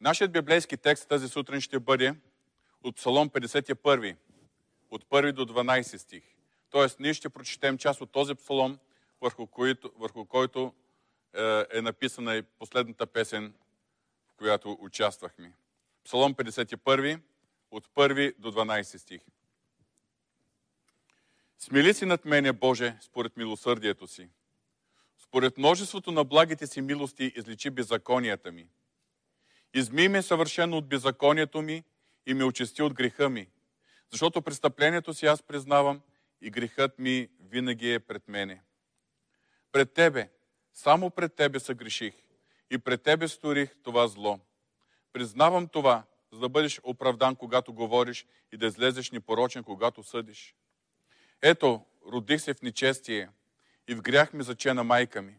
Нашият библейски текст тази сутрин ще бъде от Псалом 51, от 1 до 12 стих. Тоест, ние ще прочетем част от този псалом, върху който, върху който е, е написана и последната песен, в която участвахме. Псалом 51, от 1 до 12 стих. Смили си над мене, Боже, според милосърдието си. Според множеството на благите си милости изличи беззаконията ми. Изми ме съвършено от беззаконието ми и ме очисти от греха ми. Защото престъплението си аз признавам и грехът ми винаги е пред мене. Пред Тебе, само пред Тебе съгреших и пред Тебе сторих това зло. Признавам това, за да бъдеш оправдан, когато говориш и да излезеш непорочен, когато съдиш. Ето, родих се в нечестие и в грях ми зачена майка ми.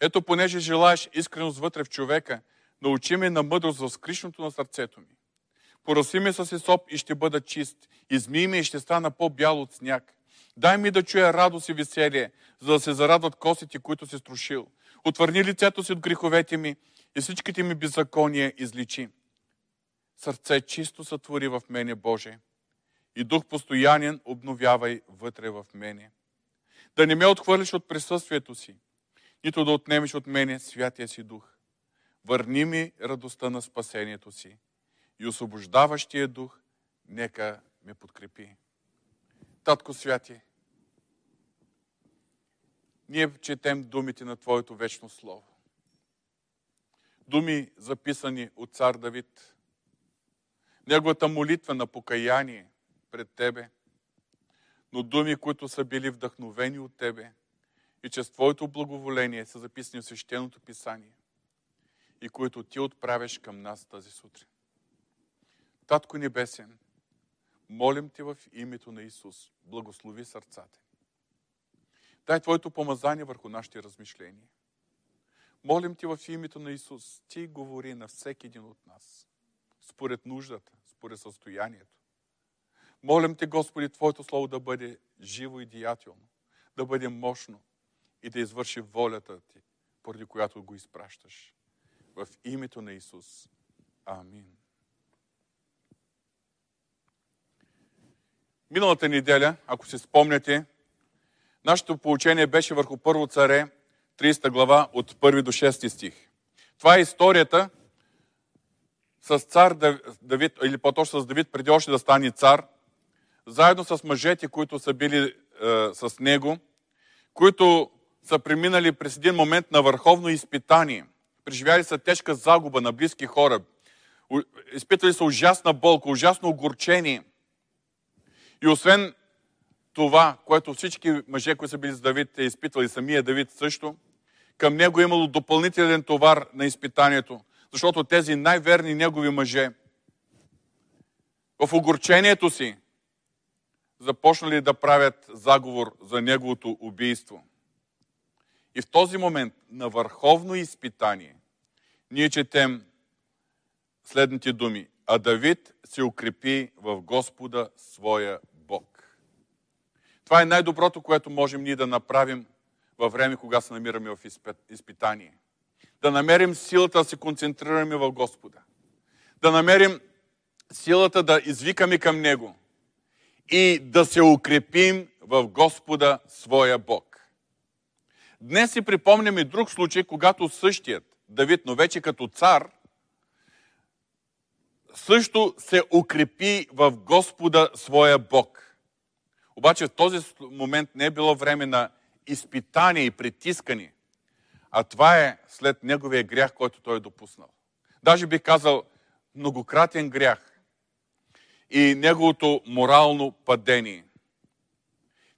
Ето, понеже желаеш искреност вътре в човека, научи ме на мъдрост в скришното на сърцето ми. Пораси ме с есоп и ще бъда чист. Измий ме и ще стана по-бял от сняг. Дай ми да чуя радост и веселие, за да се зарадват косите, които си струшил. Отвърни лицето си от греховете ми и всичките ми беззакония изличи. Сърце чисто сътвори в мене, Боже, и дух постоянен обновявай вътре в мене. Да не ме отхвърлиш от присъствието си, нито да отнемеш от мене святия си дух. Върни ми радостта на спасението си и освобождаващия дух нека ме подкрепи. Татко Святи, ние четем думите на Твоето вечно Слово. Думи записани от цар Давид. Неговата молитва на покаяние пред Тебе, но думи, които са били вдъхновени от Тебе и чрез Твоето благоволение са записани в Свещеното Писание и които Ти отправяш към нас тази сутрин. Татко Небесен, молим Те в името на Исус, благослови сърцата. Дай Твоето помазание върху нашите размишления. Молим Ти в името на Исус, Ти говори на всеки един от нас, според нуждата, според състоянието. Молим Те, Господи, Твоето Слово да бъде живо и деятелно, да бъде мощно и да извърши волята Ти, поради която го изпращаш. В името на Исус. Амин. Миналата неделя, ако се спомняте, нашето получение беше върху Първо царе, 30 глава, от 1 до 6 стих. Това е историята с цар Давид, или по-точно с Давид, преди още да стане цар, заедно с мъжете, които са били е, с него, които са преминали през един момент на върховно изпитание. Преживяли са тежка загуба на близки хора. Изпитали са ужасна болка, ужасно огорчение – и освен това, което всички мъже, които са били с Давид, е изпитвали, самия Давид също, към него е имало допълнителен товар на изпитанието, защото тези най-верни негови мъже в огорчението си започнали да правят заговор за неговото убийство. И в този момент на върховно изпитание ние четем следните думи. А Давид се укрепи в Господа своя това е най-доброто, което можем ние да направим във време, кога се намираме в изпитание. Да намерим силата да се концентрираме в Господа. Да намерим силата да извикаме към Него. И да се укрепим в Господа своя Бог. Днес си припомняме друг случай, когато същият Давид, но вече като цар, също се укрепи в Господа своя Бог. Обаче в този момент не е било време на изпитание и притискане, а това е след неговия грях, който той е допуснал. Даже би казал многократен грях и неговото морално падение.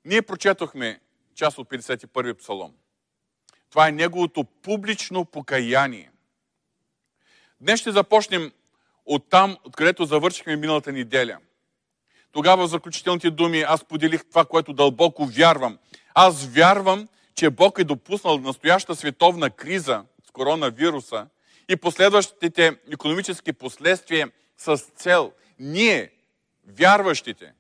Ние прочетохме част от 51 псалом. Това е неговото публично покаяние. Днес ще започнем от там, откъдето завършихме миналата неделя – тогава в заключителните думи аз поделих това, което дълбоко вярвам. Аз вярвам, че Бог е допуснал настояща световна криза с коронавируса и последващите економически последствия с цел ние, вярващите,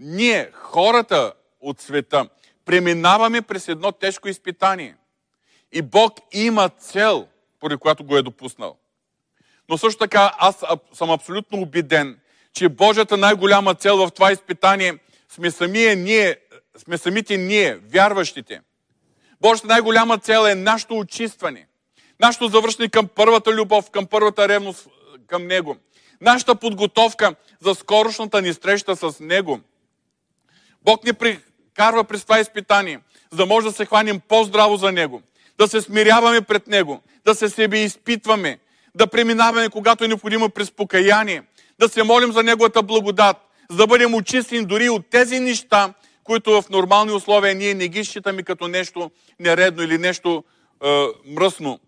ние, хората от света, преминаваме през едно тежко изпитание. И Бог има цел, поради която го е допуснал. Но също така аз съм абсолютно убеден, че Божията най-голяма цел в това изпитание сме, самия ние, сме самите ние, вярващите. Божията най-голяма цел е нашето очистване. Нашето завършване към първата любов, към първата ревност към Него. Нашата подготовка за скорошната ни среща с Него. Бог ни прикарва през това изпитание, за да може да се хванем по-здраво за Него, да се смиряваме пред Него, да се себе изпитваме, да преминаваме, когато е необходимо през покаяние, да се молим за Неговата благодат, за да бъдем очистени дори от тези неща, които в нормални условия ние не ги считаме като нещо нередно или нещо е, мръсно.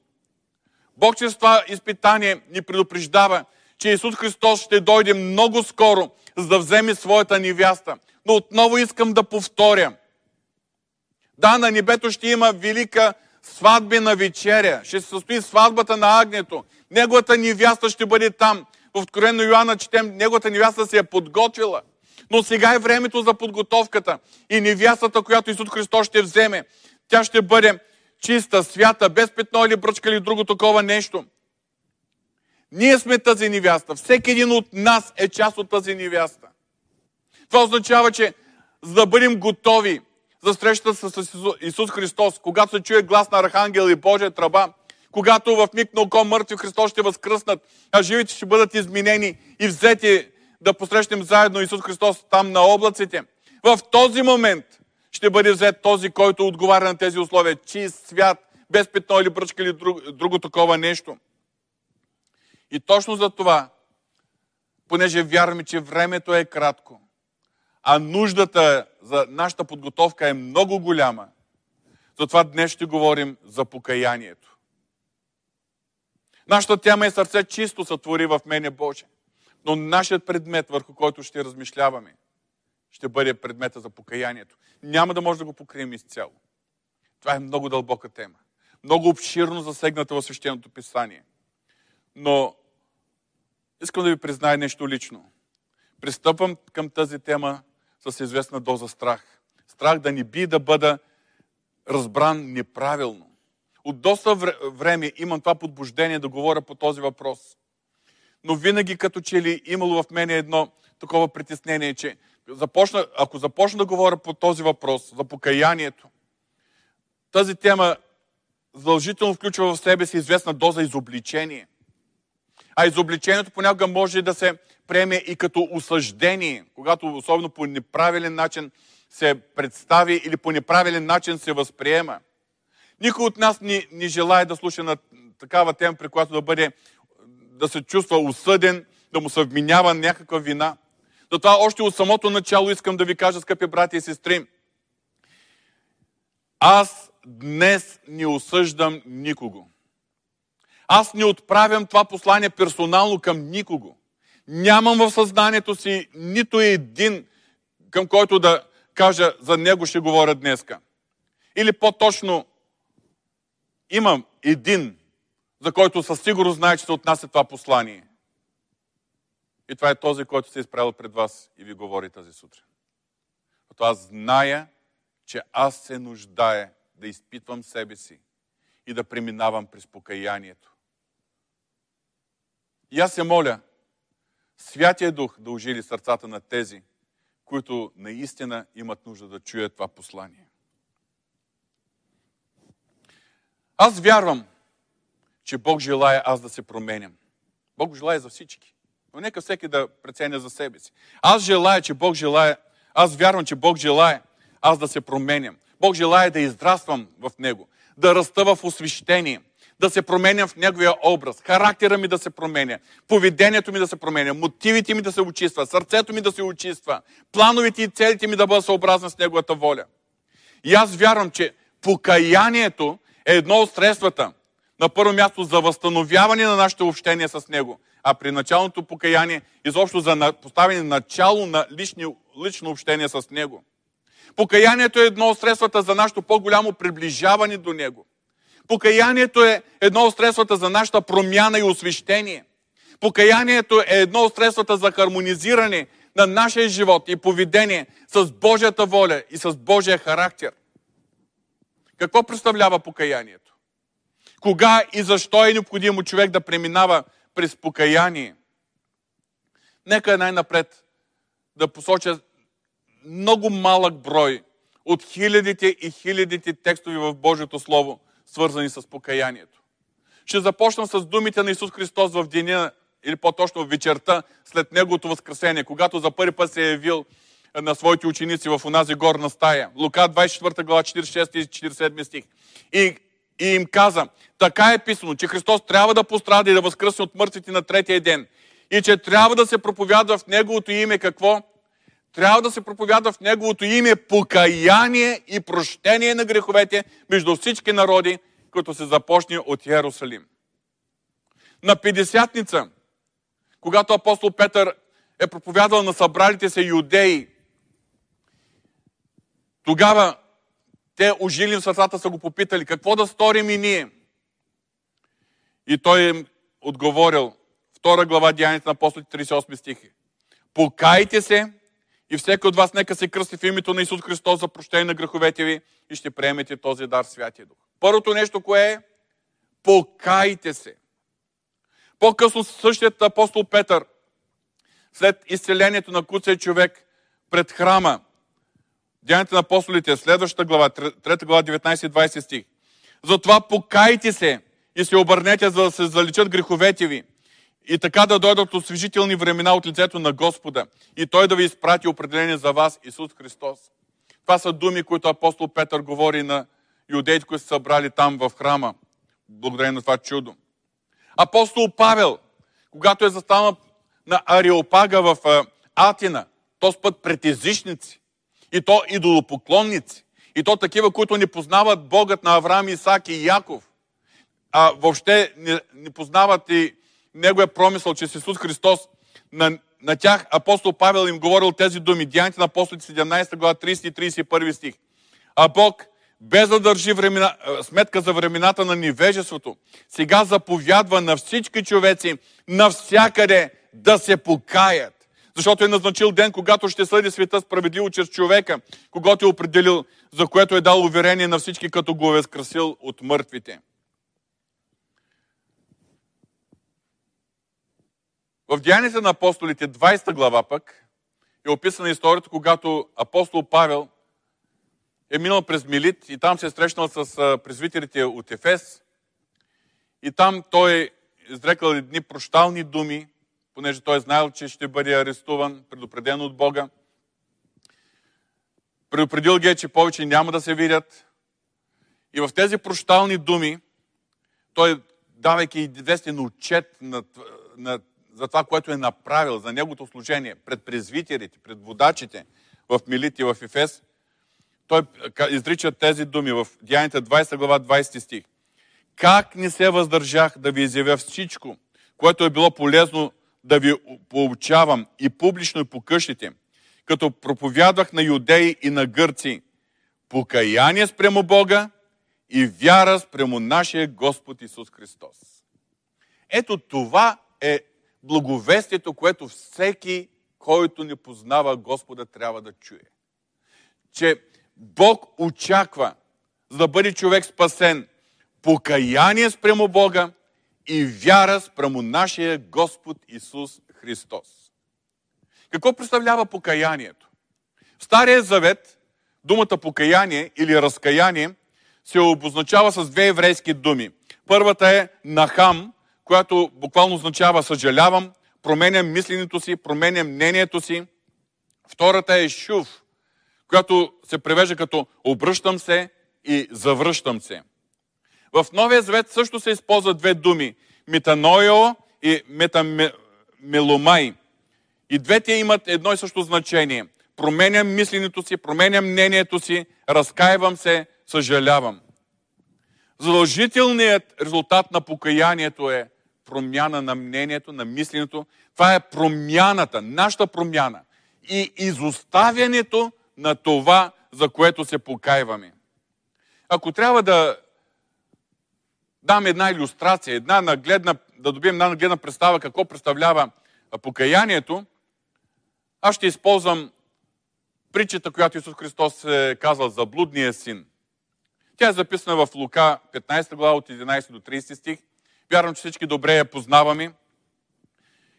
Бог чрез това изпитание ни предупреждава, че Исус Христос ще дойде много скоро, за да вземе своята невяста. Но отново искам да повторя. Да, на небето ще има велика сватбена вечеря. Ще се състои сватбата на агнето. Неговата невяста ще бъде там. В Откровено Йоанна четем, неговата невяста се е подготвила. Но сега е времето за подготовката. И невястата, която Исус Христос ще вземе, тя ще бъде чиста, свята, без петно или бръчка или друго такова нещо. Ние сме тази невяста. Всеки един от нас е част от тази невяста. Това означава, че за да бъдем готови за срещата с Исус Христос, когато се чуе глас на Архангел и Божия тръба, когато в миг на око мъртви Христос ще възкръснат, а живите ще бъдат изменени и взети да посрещнем заедно Исус Христос там на облаците. В този момент ще бъде взет този, който отговаря на тези условия. Чист свят, без петно или бръчка или друго, друго такова нещо. И точно за това, понеже вярваме, че времето е кратко, а нуждата за нашата подготовка е много голяма, затова днес ще говорим за покаянието. Нашата тема е сърце чисто сътвори в мене Боже. Но нашият предмет, върху който ще размишляваме, ще бъде предмета за покаянието. Няма да може да го покрием изцяло. Това е много дълбока тема. Много обширно засегната в свещеното писание. Но искам да ви призная нещо лично. Пристъпвам към тази тема с известна доза страх. Страх да ни би да бъда разбран неправилно. От доста време имам това подбуждение да говоря по този въпрос. Но винаги като че ли имало в мене едно такова притеснение, че започна, ако започна да говоря по този въпрос, за покаянието, тази тема задължително включва в себе си известна доза изобличение. А изобличението понякога може да се приеме и като осъждение, когато особено по неправилен начин се представи или по неправилен начин се възприема. Никой от нас не, не желая да слуша на такава тема, при която да бъде, да се чувства осъден, да му се вменява някаква вина. Затова още от самото начало искам да ви кажа, скъпи брати и сестри, аз днес не осъждам никого. Аз не отправям това послание персонално към никого. Нямам в съзнанието си нито един, към който да кажа, за него ще говоря днеска. Или по-точно, имам един, за който със сигурност знае, че се отнася това послание. И това е този, който се е изправил пред вас и ви говори тази сутрин. Като аз зная, че аз се нуждая да изпитвам себе си и да преминавам през покаянието. И аз се моля, Святия Дух да ожили сърцата на тези, които наистина имат нужда да чуят това послание. Аз вярвам, че Бог желая аз да се променям. Бог желая за всички. Но нека всеки да преценя за себе си. Аз желая, че Бог желая, аз вярвам, че Бог желая аз да се променям. Бог желая да израствам в Него, да раста в освещение, да се променям в Неговия образ, характера ми да се променя, поведението ми да се променя, мотивите ми да се очиства, сърцето ми да се очиства, плановете и целите ми да бъдат съобразни с Неговата воля. И аз вярвам, че покаянието е едно от средствата, на първо място за възстановяване на нашето общение с Него, а при началното покаяние изобщо за поставяне начало на лични, лично общение с Него. Покаянието е едно от средствата за нашето по-голямо приближаване до Него. Покаянието е едно от средствата за нашата промяна и освещение. Покаянието е едно от средствата за хармонизиране на нашия живот и поведение с Божията воля и с Божия характер. Какво представлява покаянието? Кога и защо е необходимо човек да преминава през покаяние. Нека най-напред да посоча много малък брой от хилядите и хилядите текстови в Божието Слово, свързани с покаянието. Ще започна с думите на Исус Христос в деня, или по-точно в вечерта, след Неговото възкресение, когато за първи път се е явил на своите ученици в онази горна стая. Лука 24 глава 46 и 47 стих. И, и им каза, така е писано, че Христос трябва да пострада и да възкръсне от мъртвите на третия ден. И че трябва да се проповядва в Неговото име какво? Трябва да се проповядва в Неговото име покаяние и прощение на греховете между всички народи, като се започне от Иерусалим. На Педесятница, когато апостол Петър е проповядал на събралите се юдеи, тогава те ожили в сърцата са го попитали, какво да сторим и ние? И той им отговорил, втора глава Деянието на апостолите, 38 стихи. Покайте се и всеки от вас нека се кръсти в името на Исус Христос за прощение на греховете ви и ще приемете този дар Святия Дух. Първото нещо, кое е? Покайте се. По-късно същият апостол Петър, след изцелението на куция човек пред храма, Деянието на апостолите, следващата глава, 3 глава, 19-20 стих. Затова покайте се и се обърнете, за да се заличат греховете ви и така да дойдат освежителни времена от лицето на Господа и Той да ви изпрати определение за вас Исус Христос. Това са думи, които апостол Петър говори на юдеите, които са събрали там в храма, благодарение на това чудо. Апостол Павел, когато е застанал на Ариопага в Атина, този път пред езичници, и то идолопоклонници, и то такива, които не познават Богът на Авраам, Исак и Яков, а въобще не, не познават и неговия промисъл, че Исус Христос на, на тях апостол Павел им говорил тези думи. Деяните на апостолите 17 глава 30 и 31 стих. А Бог, без да държи времена, сметка за времената на невежеството, сега заповядва на всички човеци навсякъде да се покаят. Защото е назначил ден, когато ще съди света справедливо чрез човека, когато е определил, за което е дал уверение на всички, като го е възкрасил от мъртвите. В Деяните на апостолите, 20 глава пък, е описана историята, когато апостол Павел е минал през Милит и там се е срещнал с презвителите от Ефес. И там той е изрекал едни прощални думи, понеже той е знаел, че ще бъде арестуван, предупреден от Бога. Предупредил ги е, че повече няма да се видят. И в тези прощални думи, той, давайки известен отчет на, на за това, което е направил, за неговото служение пред презвитерите, пред водачите в Милит и в Ефес, той изрича тези думи в Деяните 20 глава 20 стих. Как не се въздържах да ви изявя всичко, което е било полезно да ви поучавам и публично и по къщите, като проповядвах на юдеи и на гърци покаяние спрямо Бога и вяра спрямо нашия Господ Исус Христос. Ето това е благовестието, което всеки, който не познава Господа, трябва да чуе. Че Бог очаква, за да бъде човек спасен, покаяние спрямо Бога и вяра спрямо нашия Господ Исус Христос. Какво представлява покаянието? В Стария завет думата покаяние или разкаяние се обозначава с две еврейски думи. Първата е нахам, която буквално означава съжалявам, променям мисленето си, променям мнението си. Втората е шув, която се превежда като обръщам се и завръщам се. В Новия Завет също се използват две думи – метаноио и метамеломай. И двете имат едно и също значение. Променям мисленето си, променям мнението си, разкаивам се, съжалявам. Задължителният резултат на покаянието е промяна на мнението, на мисленето. Това е промяната, нашата промяна и изоставянето на това, за което се покайваме. Ако трябва да дам една иллюстрация, една нагледна, да добием една нагледна представа какво представлява покаянието, аз ще използвам притчата, която Исус Христос е казал за блудния син. Тя е записана в Лука 15 глава от 11 до 30 стих. Вярвам, че всички добре я познаваме.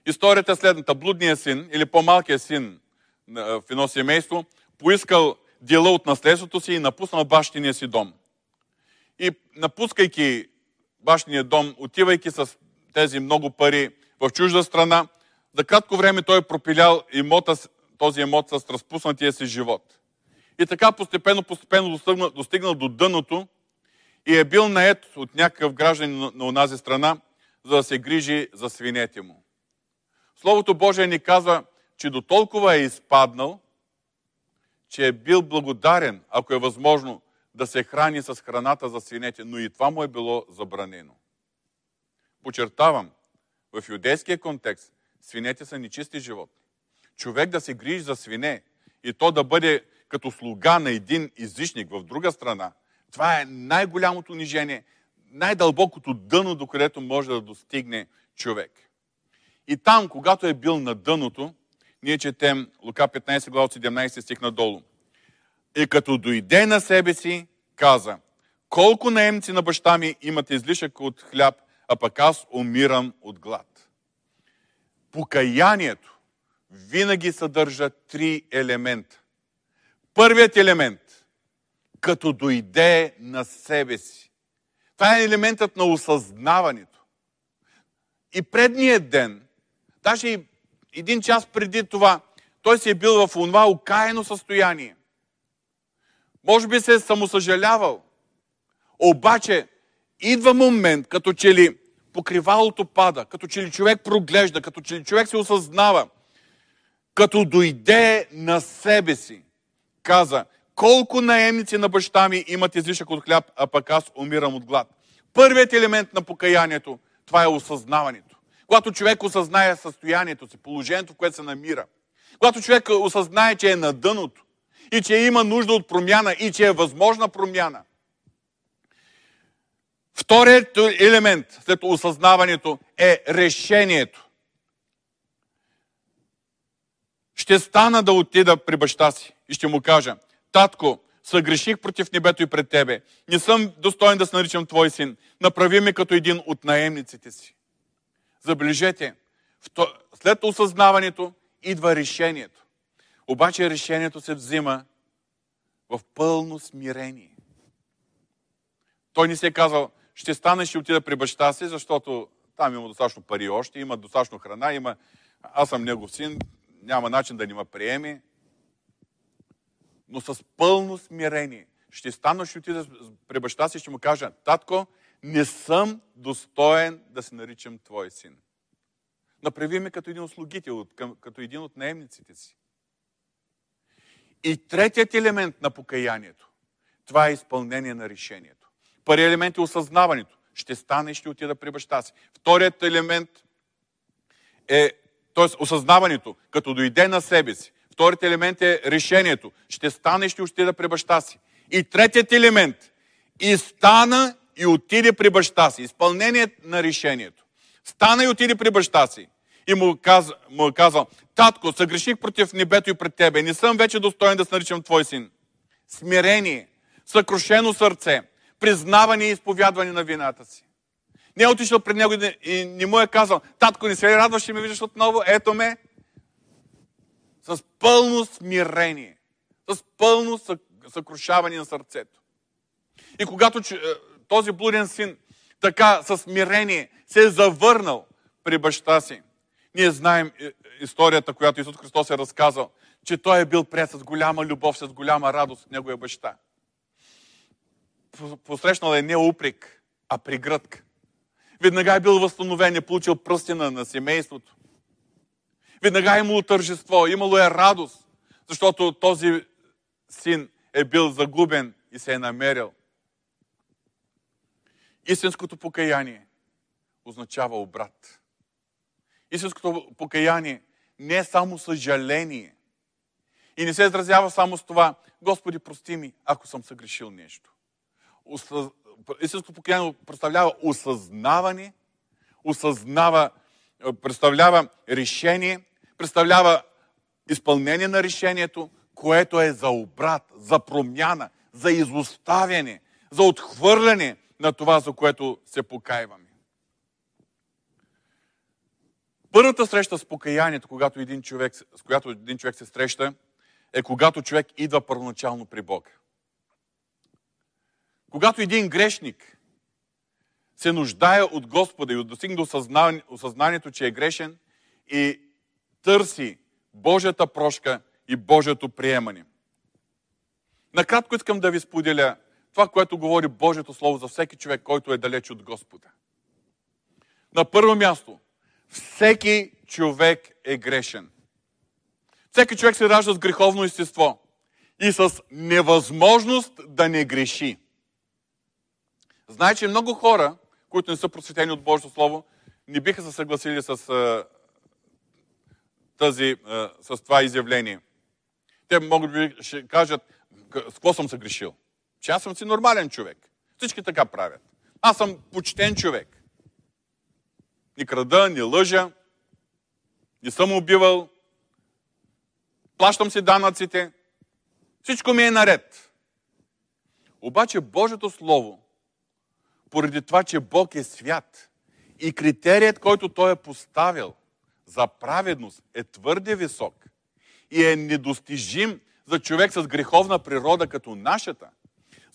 Историята е следната. Блудният син, или по-малкият син в едно семейство, поискал дела от наследството си и напуснал бащиния си дом. И напускайки бащиния дом, отивайки с тези много пари в чужда страна, за кратко време той е пропилял имота, този имот с разпуснатия си живот. И така постепенно, постепенно достигнал, достигнал до дъното и е бил наед от някакъв граждан на, на онази страна, за да се грижи за свинете му. Словото Божие ни казва, че до толкова е изпаднал, че е бил благодарен, ако е възможно, да се храни с храната за свинете, но и това му е било забранено. Почертавам, в юдейския контекст свинете са нечисти животни. Човек да се грижи за свине и то да бъде като слуга на един излишник в друга страна, това е най-голямото унижение, най-дълбокото дъно, до където може да достигне човек. И там, когато е бил на дъното, ние четем Лука 15 глава 17 стих надолу. И като дойде на себе си, каза, колко наемци на баща ми имат излишък от хляб, а пък аз умирам от глад. Покаянието винаги съдържа три елемента. Първият елемент, като дойде на себе си. Това е елементът на осъзнаването. И предният ден, даже и един час преди това, той си е бил в това окаяно състояние. Може би се е самосъжалявал. Обаче, идва момент, като че ли покривалото пада, като че ли човек проглежда, като че ли човек се осъзнава, като дойде на себе си, каза, колко наемници на баща ми имат излишък от хляб, а пък аз умирам от глад. Първият елемент на покаянието, това е осъзнаването. Когато човек осъзнае състоянието си, положението, в което се намира. Когато човек осъзнае, че е на дъното и че има нужда от промяна и че е възможна промяна. Вторият елемент след осъзнаването е решението. Ще стана да отида при баща си и ще му кажа, татко, съгреших против небето и пред тебе. Не съм достоен да се наричам твой син. Направи ме като един от наемниците си. Забележете, след осъзнаването идва решението. Обаче решението се взима в пълно смирение. Той не се е казал, ще стане, ще отида при баща си, защото там има достатъчно пари още, има достатъчно храна, има... аз съм негов син, няма начин да ни ме приеме. Но с пълно смирение ще стана, ще отида при баща си ще му кажа, татко, не съм достоен да се наричам твой син. Направи ме като един от слугител, като един от наемниците си. И третият елемент на покаянието, това е изпълнение на решението. Първият елемент е осъзнаването. Ще стане и ще отида при баща си. Вторият елемент е, т.е. осъзнаването, като дойде на себе си. Вторият елемент е решението. Ще стане и ще отида при баща си. И третият елемент и стана и отиде при баща си. Изпълнение на решението. Стана и отиде при баща си. И му, каз, му е казал, татко, съгреших против небето и пред тебе. Не съм вече достоен да се наричам твой син. Смирение, съкрушено сърце, признаване и изповядване на вината си. Не е отишъл пред него и не му е казал, татко, не се радваш, ще ме виждаш отново? Ето ме. С пълно смирение, с пълно съкрушаване на сърцето. И когато е, този блуден син така с смирение се е завърнал при баща си, ние знаем е, историята, която Исус Христос е разказал, че той е бил прият с голяма любов, с голяма радост от неговия баща посрещнал е не упрек, а пригръдка. Веднага е бил възстановен, е получил пръстена на семейството. Веднага е имало тържество, имало е радост, защото този син е бил загубен и се е намерил. Истинското покаяние означава обрат. Истинското покаяние не е само съжаление. И не се изразява само с това, Господи, прости ми, ако съм съгрешил нещо истинското покаяние представлява осъзнаване, осъзнава, представлява решение, представлява изпълнение на решението, което е за обрат, за промяна, за изоставяне, за отхвърляне на това, за което се покаиваме. Първата среща с покаянието, когато един човек, с която един човек се среща, е когато човек идва първоначално при Бога. Когато един грешник се нуждае от Господа и достигне до осъзнанието, че е грешен и търси Божията прошка и Божието приемане. Накратко искам да ви споделя това, което говори Божието Слово за всеки човек, който е далеч от Господа. На първо място, всеки човек е грешен. Всеки човек се ражда с греховно естество и с невъзможност да не греши. Знае, че много хора, които не са просветени от Божието Слово, не биха се съгласили с, тази, с това изявление. Те могат би ще кажат, с какво съм се грешил? Че аз съм си нормален човек. Всички така правят. Аз съм почтен човек. Ни крада, ни лъжа, не съм убивал, плащам си данъците, всичко ми е наред. Обаче Божието Слово, поради това, че Бог е свят и критерият, който Той е поставил за праведност е твърде висок и е недостижим за човек с греховна природа като нашата.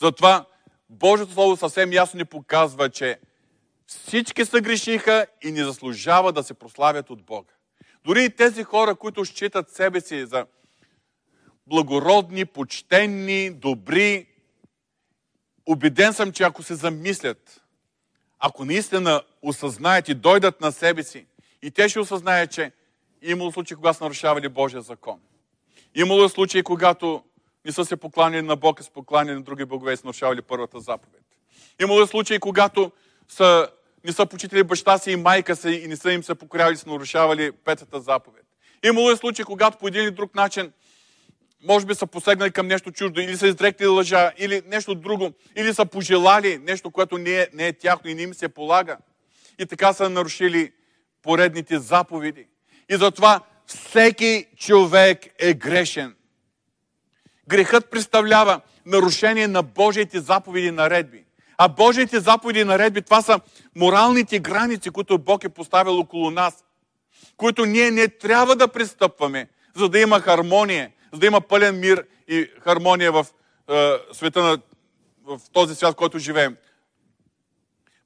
Затова Божието Слово съвсем ясно ни показва, че всички се грешиха и не заслужава да се прославят от Бога. Дори и тези хора, които считат себе си за благородни, почтенни, добри, убеден съм, че ако се замислят, ако наистина осъзнаят и дойдат на себе си, и те ще осъзнаят, че имало случаи, когато са нарушавали Божия закон. Имало случаи, когато не са се покланили на Бог, а са покланили на други богове и са нарушавали първата заповед. Имало случаи, когато са не са почитали баща си и майка си и не са им се покоряли, са нарушавали петата заповед. Имало е случаи, когато по един или друг начин може би са посегнали към нещо чуждо, или са изрекли лъжа, или нещо друго, или са пожелали нещо, което не е, не е тяхно и не им се полага. И така са нарушили поредните заповеди. И затова всеки човек е грешен. Грехът представлява нарушение на Божиите заповеди и наредби. А Божиите заповеди и наредби, това са моралните граници, които Бог е поставил около нас, които ние не трябва да пристъпваме, за да има хармония, за да има пълен мир и хармония в е, света на в този свят, в който живеем.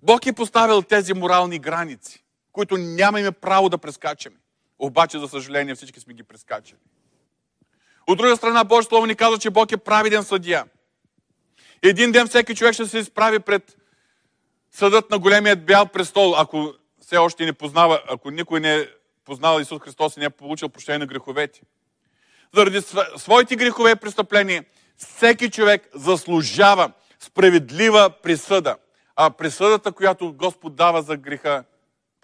Бог е поставил тези морални граници, които нямаме право да прескачаме. Обаче, за съжаление, всички сме ги прескачали. От друга страна, Божието Слово ни казва, че Бог е праведен съдия. Един ден всеки човек ще се изправи пред съдът на големият бял престол, ако все още не познава, ако никой не е познал Исус Христос и не е получил прощение на греховете. Заради своите грехове и престъпления, всеки човек заслужава справедлива присъда. А присъдата, която Господ дава за греха,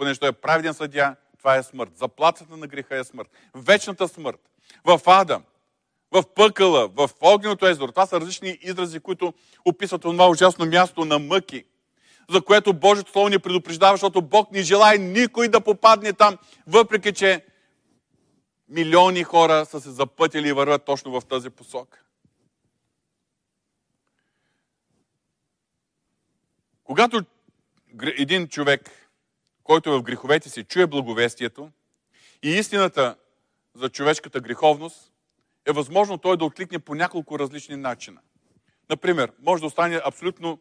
понеже той е праведен съдя, това е смърт. Заплатата на греха е смърт. Вечната смърт. В ада, в пъкъла, в огненото езеро. Това са различни изрази, които описват това ужасно място на мъки, за което Божието Слово ни предупреждава, защото Бог не желая никой да попадне там, въпреки че милиони хора са се запътили и върват точно в тази посока. Когато един човек, който в греховете си, чуе благовестието и истината за човешката греховност, е възможно той да откликне по няколко различни начина. Например, може да остане абсолютно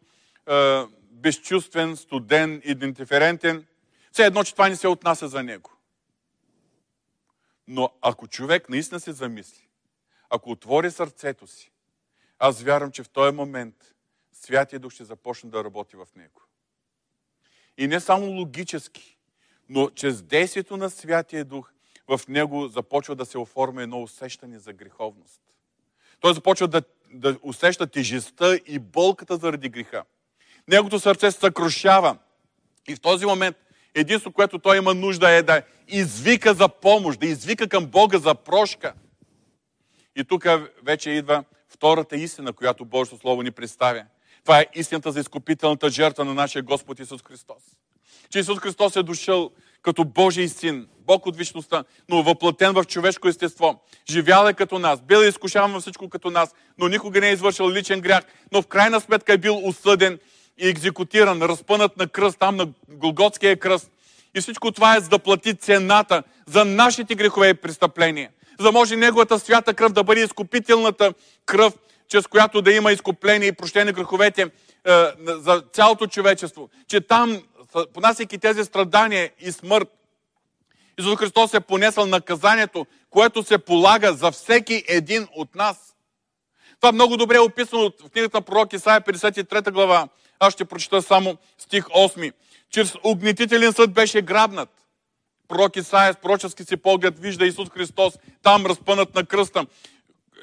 е, безчувствен, студен, идентиферентен. Все едно, че това не се отнася за него. Но ако човек наистина се замисли, ако отвори сърцето си, аз вярвам, че в този момент Святия Дух ще започне да работи в него. И не само логически, но чрез действието на Святия Дух в него започва да се оформя едно усещане за греховност. Той започва да, да усеща тежестта и болката заради греха. Неговото сърце се съкрушава. И в този момент единство, което той има нужда е да извика за помощ, да извика към Бога за прошка. И тук вече идва втората истина, която Божието Слово ни представя. Това е истината за изкупителната жертва на нашия Господ Исус Христос. Че Исус Христос е дошъл като Божий син, Бог от вечността, но въплатен в човешко естество. Живял е като нас, бил е изкушаван във всичко като нас, но никога не е извършил личен грях, но в крайна сметка е бил осъден и екзекутиран, разпънат на кръст, там на Голготския кръст И всичко това е за да плати цената за нашите грехове и престъпления. За може Неговата свята кръв да бъде изкупителната кръв, чрез която да има изкупление и прощение греховете е, за цялото човечество. Че там, понасяйки тези страдания и смърт, Исус Христос е понесъл наказанието, което се полага за всеки един от нас. Това много добре е описано в книгата пророк Исаия 53 глава. Аз ще прочета само стих 8. Чрез огнетителен съд беше грабнат. Пророк Исаия с пророчески си поглед вижда Исус Христос там разпънат на кръста.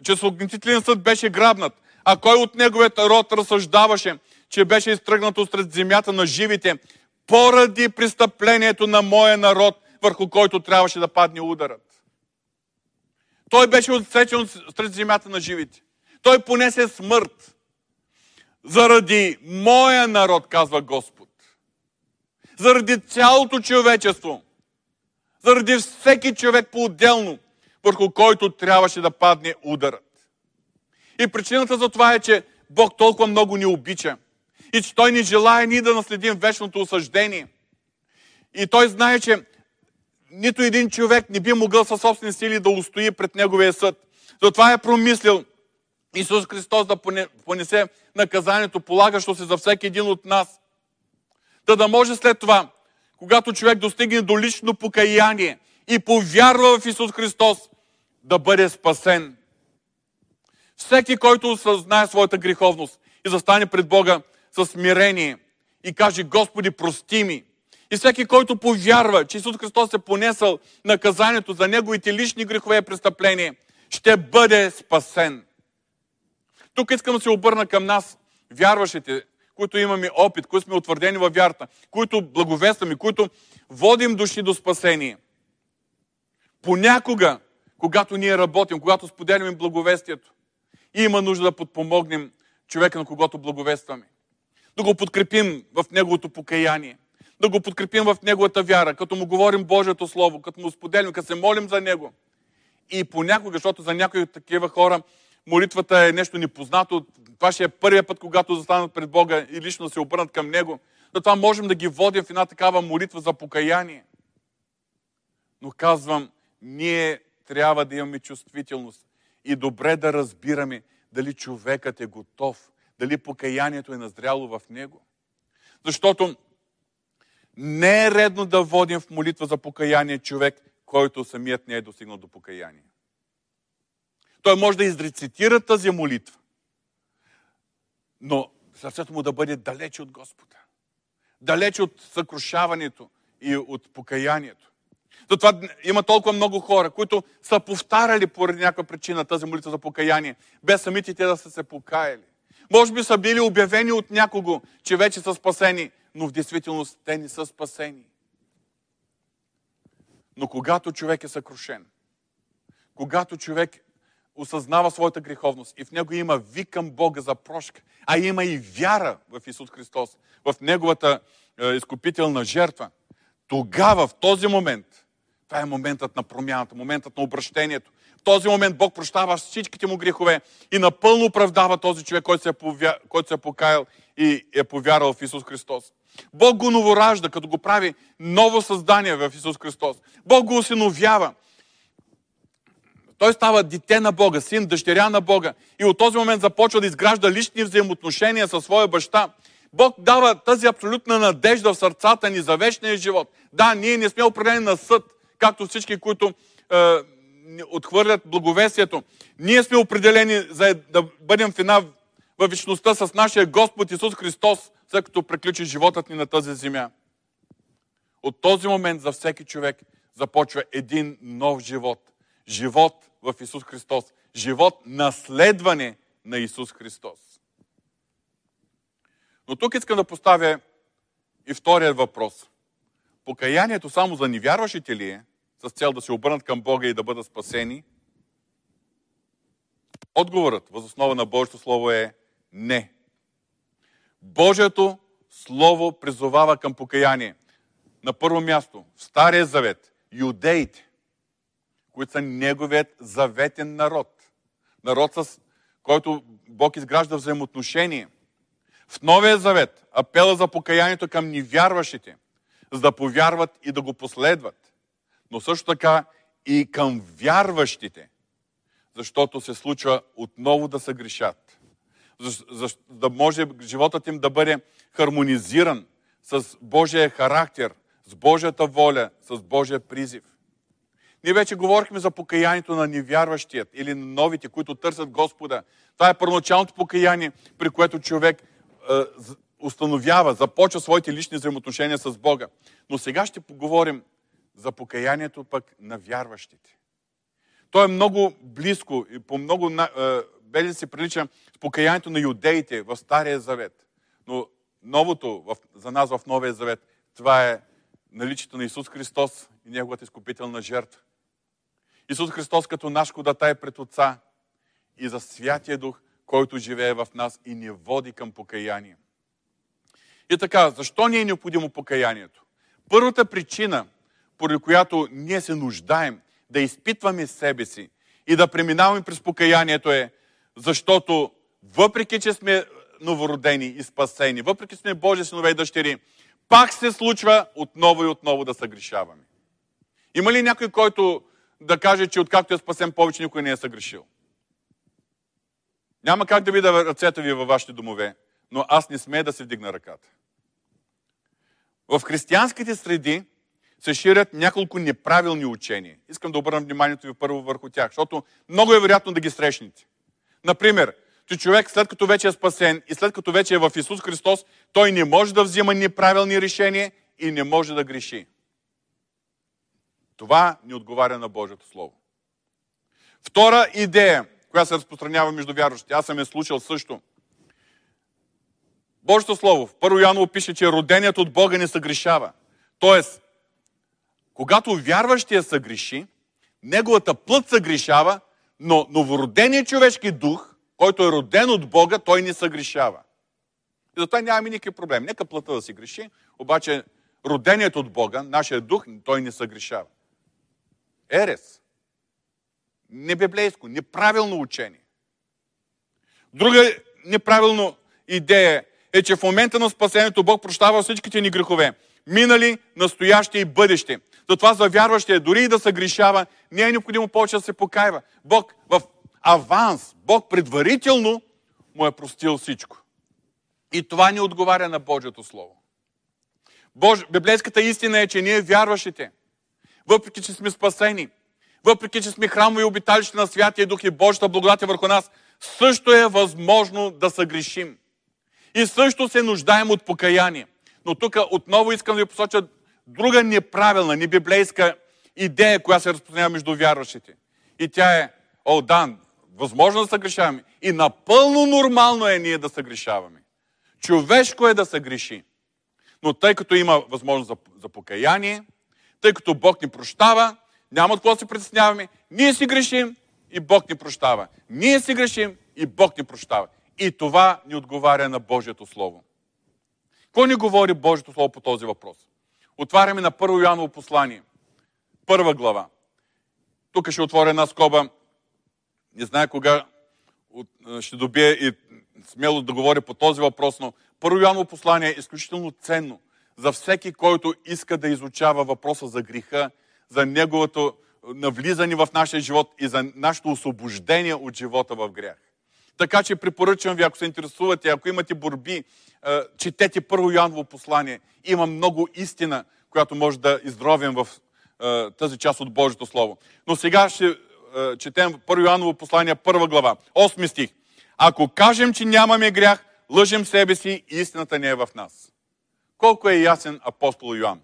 Чрез огнетителен съд беше грабнат. А кой от неговият род разсъждаваше, че беше изтръгнато сред земята на живите, поради престъплението на моя народ, върху който трябваше да падне ударът. Той беше отсечен сред земята на живите. Той понесе смърт. Заради моя народ, казва Господ. Заради цялото човечество. Заради всеки човек по-отделно, върху който трябваше да падне ударът. И причината за това е, че Бог толкова много ни обича. И че Той ни желая ние да наследим вечното осъждение. И Той знае, че нито един човек не би могъл със собствени сили да устои пред Неговия съд. Затова е промислил Исус Христос да понесе наказанието, полагащо се за всеки един от нас. Та да може след това, когато човек достигне до лично покаяние и повярва в Исус Христос, да бъде спасен. Всеки, който осъзнае своята греховност и застане пред Бога с смирение и каже, Господи, прости ми. И всеки, който повярва, че Исус Христос е понесъл наказанието за неговите лични грехове и престъпления, ще бъде спасен. Тук искам да се обърна към нас, вярващите, които имаме опит, които сме утвърдени във вярата, които благовестваме, които водим души до спасение. Понякога, когато ние работим, когато споделяме благовестието, има нужда да подпомогнем човека, на когото благовестваме. Да го подкрепим в неговото покаяние. Да го подкрепим в неговата вяра, като му говорим Божието Слово, като му споделим, като се молим за него. И понякога, защото за някои такива хора молитвата е нещо непознато. Това ще е първият път, когато застанат пред Бога и лично се обърнат към Него. Затова можем да ги водим в една такава молитва за покаяние. Но казвам, ние трябва да имаме чувствителност и добре да разбираме дали човекът е готов, дали покаянието е назряло в него. Защото не е редно да водим в молитва за покаяние човек, който самият не е достигнал до покаяние. Той може да изрецитира тази молитва, но сърцето му да бъде далече от Господа. Далече от съкрушаването и от покаянието. Затова има толкова много хора, които са повтаряли поради някаква причина тази молитва за покаяние, без самите те да са се покаяли. Може би са били обявени от някого, че вече са спасени, но в действителност те не са спасени. Но когато човек е съкрушен, когато човек осъзнава своята греховност и в него има вик към Бога за прошка, а има и вяра в Исус Христос, в Неговата е, изкупителна жертва, тогава, в този момент, това е моментът на промяната, моментът на обращението. В този момент Бог прощава всичките му грехове и напълно оправдава този човек, който се е, повя... който се е покаял и е повярвал в Исус Христос. Бог го новоражда, като го прави ново създание в Исус Христос. Бог го осиновява. Той става дете на Бога, син, дъщеря на Бога. И от този момент започва да изгражда лични взаимоотношения със своя баща. Бог дава тази абсолютна надежда в сърцата ни за вечния живот. Да, ние не сме определени на съд, както всички, които е, отхвърлят благовестието. Ние сме определени за да бъдем в една във вечността с нашия Господ Исус Христос, след като приключи животът ни на тази земя. От този момент за всеки човек започва един нов живот. Живот в Исус Христос. Живот наследване на Исус Христос. Но тук искам да поставя и втория въпрос. Покаянието само за невярващите ли е, с цел да се обърнат към Бога и да бъдат спасени? Отговорът, възоснова на Божието Слово е не. Божието Слово призовава към покаяние. На първо място, в Стария завет, юдеите, които са неговият заветен народ. Народ, с който Бог изгражда взаимоотношение. В Новия завет, апела за покаянието към невярващите, за да повярват и да го последват, но също така и към вярващите, защото се случва отново да се грешат. За, за, да може животът им да бъде хармонизиран с Божия характер, с Божията воля, с Божия призив. Ние вече говорихме за покаянието на невярващият или на новите, които търсят Господа. Това е първоначалното покаяние, при което човек е, установява, започва своите лични взаимоотношения с Бога. Но сега ще поговорим за покаянието пък на вярващите. То е много близко и по много е, белен се прилича с покаянието на юдеите в Стария Завет. Но новото в, за нас в Новия Завет, това е наличието на Исус Христос и Неговата изкупителна жертва. Исус Христос като наш ходатай пред Отца и за Святия Дух, който живее в нас и ни води към покаяние. И така, защо ни е необходимо покаянието? Първата причина, поради която ние се нуждаем да изпитваме себе си и да преминаваме през покаянието е, защото въпреки, че сме новородени и спасени, въпреки, че сме Божи синове и дъщери, пак се случва отново и отново да съгрешаваме. Има ли някой, който да каже, че откакто е спасен, повече никой не е съгрешил? Няма как да видя ръцете ви във вашите домове, но аз не сме да се вдигна ръката. В християнските среди се ширят няколко неправилни учения. Искам да обърна вниманието ви първо върху тях, защото много е вероятно да ги срещнете. Например, че човек след като вече е спасен и след като вече е в Исус Христос, той не може да взима неправилни решения и не може да греши. Това ни отговаря на Божието Слово. Втора идея, която се разпространява между вярващите, аз съм я слушал също. Божието Слово, в първо Яново пише, че роденият от Бога не съгрешава. Тоест, когато вярващия съгреши, неговата плът съгрешава, но новороденият човешки дух, който е роден от Бога, той не съгрешава. И затова нямаме никакви проблеми. Нека плътта да си греши, обаче роденият от Бога, нашия дух, той не съгрешава. Ерес. Небиблейско, неправилно учение. Друга неправилно идея е, че в момента на спасението Бог прощава всичките ни грехове. Минали, настоящи и бъдещи. Затова за вярващия, дори и да се грешава, не е необходимо повече да се покайва. Бог в аванс, Бог предварително му е простил всичко. И това ни отговаря на Божието Слово. Бож... Библейската истина е, че ние вярващите, въпреки че сме спасени, въпреки че сме храмови обиталище на Святия Дух и Божията благодат е върху нас, също е възможно да съгрешим. И също се нуждаем от покаяние. Но тук отново искам да ви посоча друга неправилна, небиблейска идея, която се разпространява между вярващите. И тя е, о, да, възможно да съгрешаваме. И напълно нормално е ние да съгрешаваме. Човешко е да се греши. Но тъй като има възможност за, за покаяние, тъй като Бог ни прощава, няма от какво да се притесняваме. Ние си грешим и Бог ни прощава. Ние си грешим и Бог ни прощава. И това ни отговаря на Божието Слово. Какво ни говори Божието Слово по този въпрос? Отваряме на първо Йоаново послание. Първа глава. Тук ще отворя една скоба. Не знае кога ще добие и смело да говоря по този въпрос, но първо Йоаново послание е изключително ценно за всеки, който иска да изучава въпроса за греха, за неговото навлизане в нашия живот и за нашето освобождение от живота в грях. Така че препоръчвам ви, ако се интересувате, ако имате борби, четете първо Йоаново послание. Има много истина, която може да изровим в тази част от Божието Слово. Но сега ще четем първо Йоаново послание, първа глава, 8 стих. Ако кажем, че нямаме грях, лъжем себе си и истината не е в нас. Колко е ясен апостол Йоан.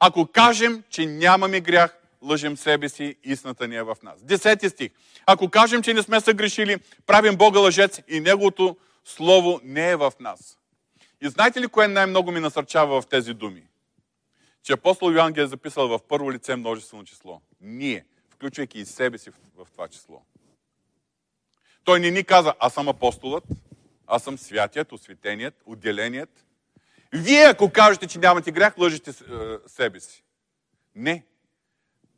Ако кажем, че нямаме грях, лъжем себе си, истината не е в нас. Десети стих. Ако кажем, че не сме съгрешили, правим Бога лъжец и Неговото Слово не е в нас. И знаете ли кое най-много ми насърчава в тези думи? Че апостол Йоан ги е записал в първо лице множествено число. Ние, включвайки и себе си в това число. Той не ни каза, аз съм апостолът, аз съм святият, осветеният, отделеният. Вие, ако кажете, че нямате грях, лъжите е, себе си. Не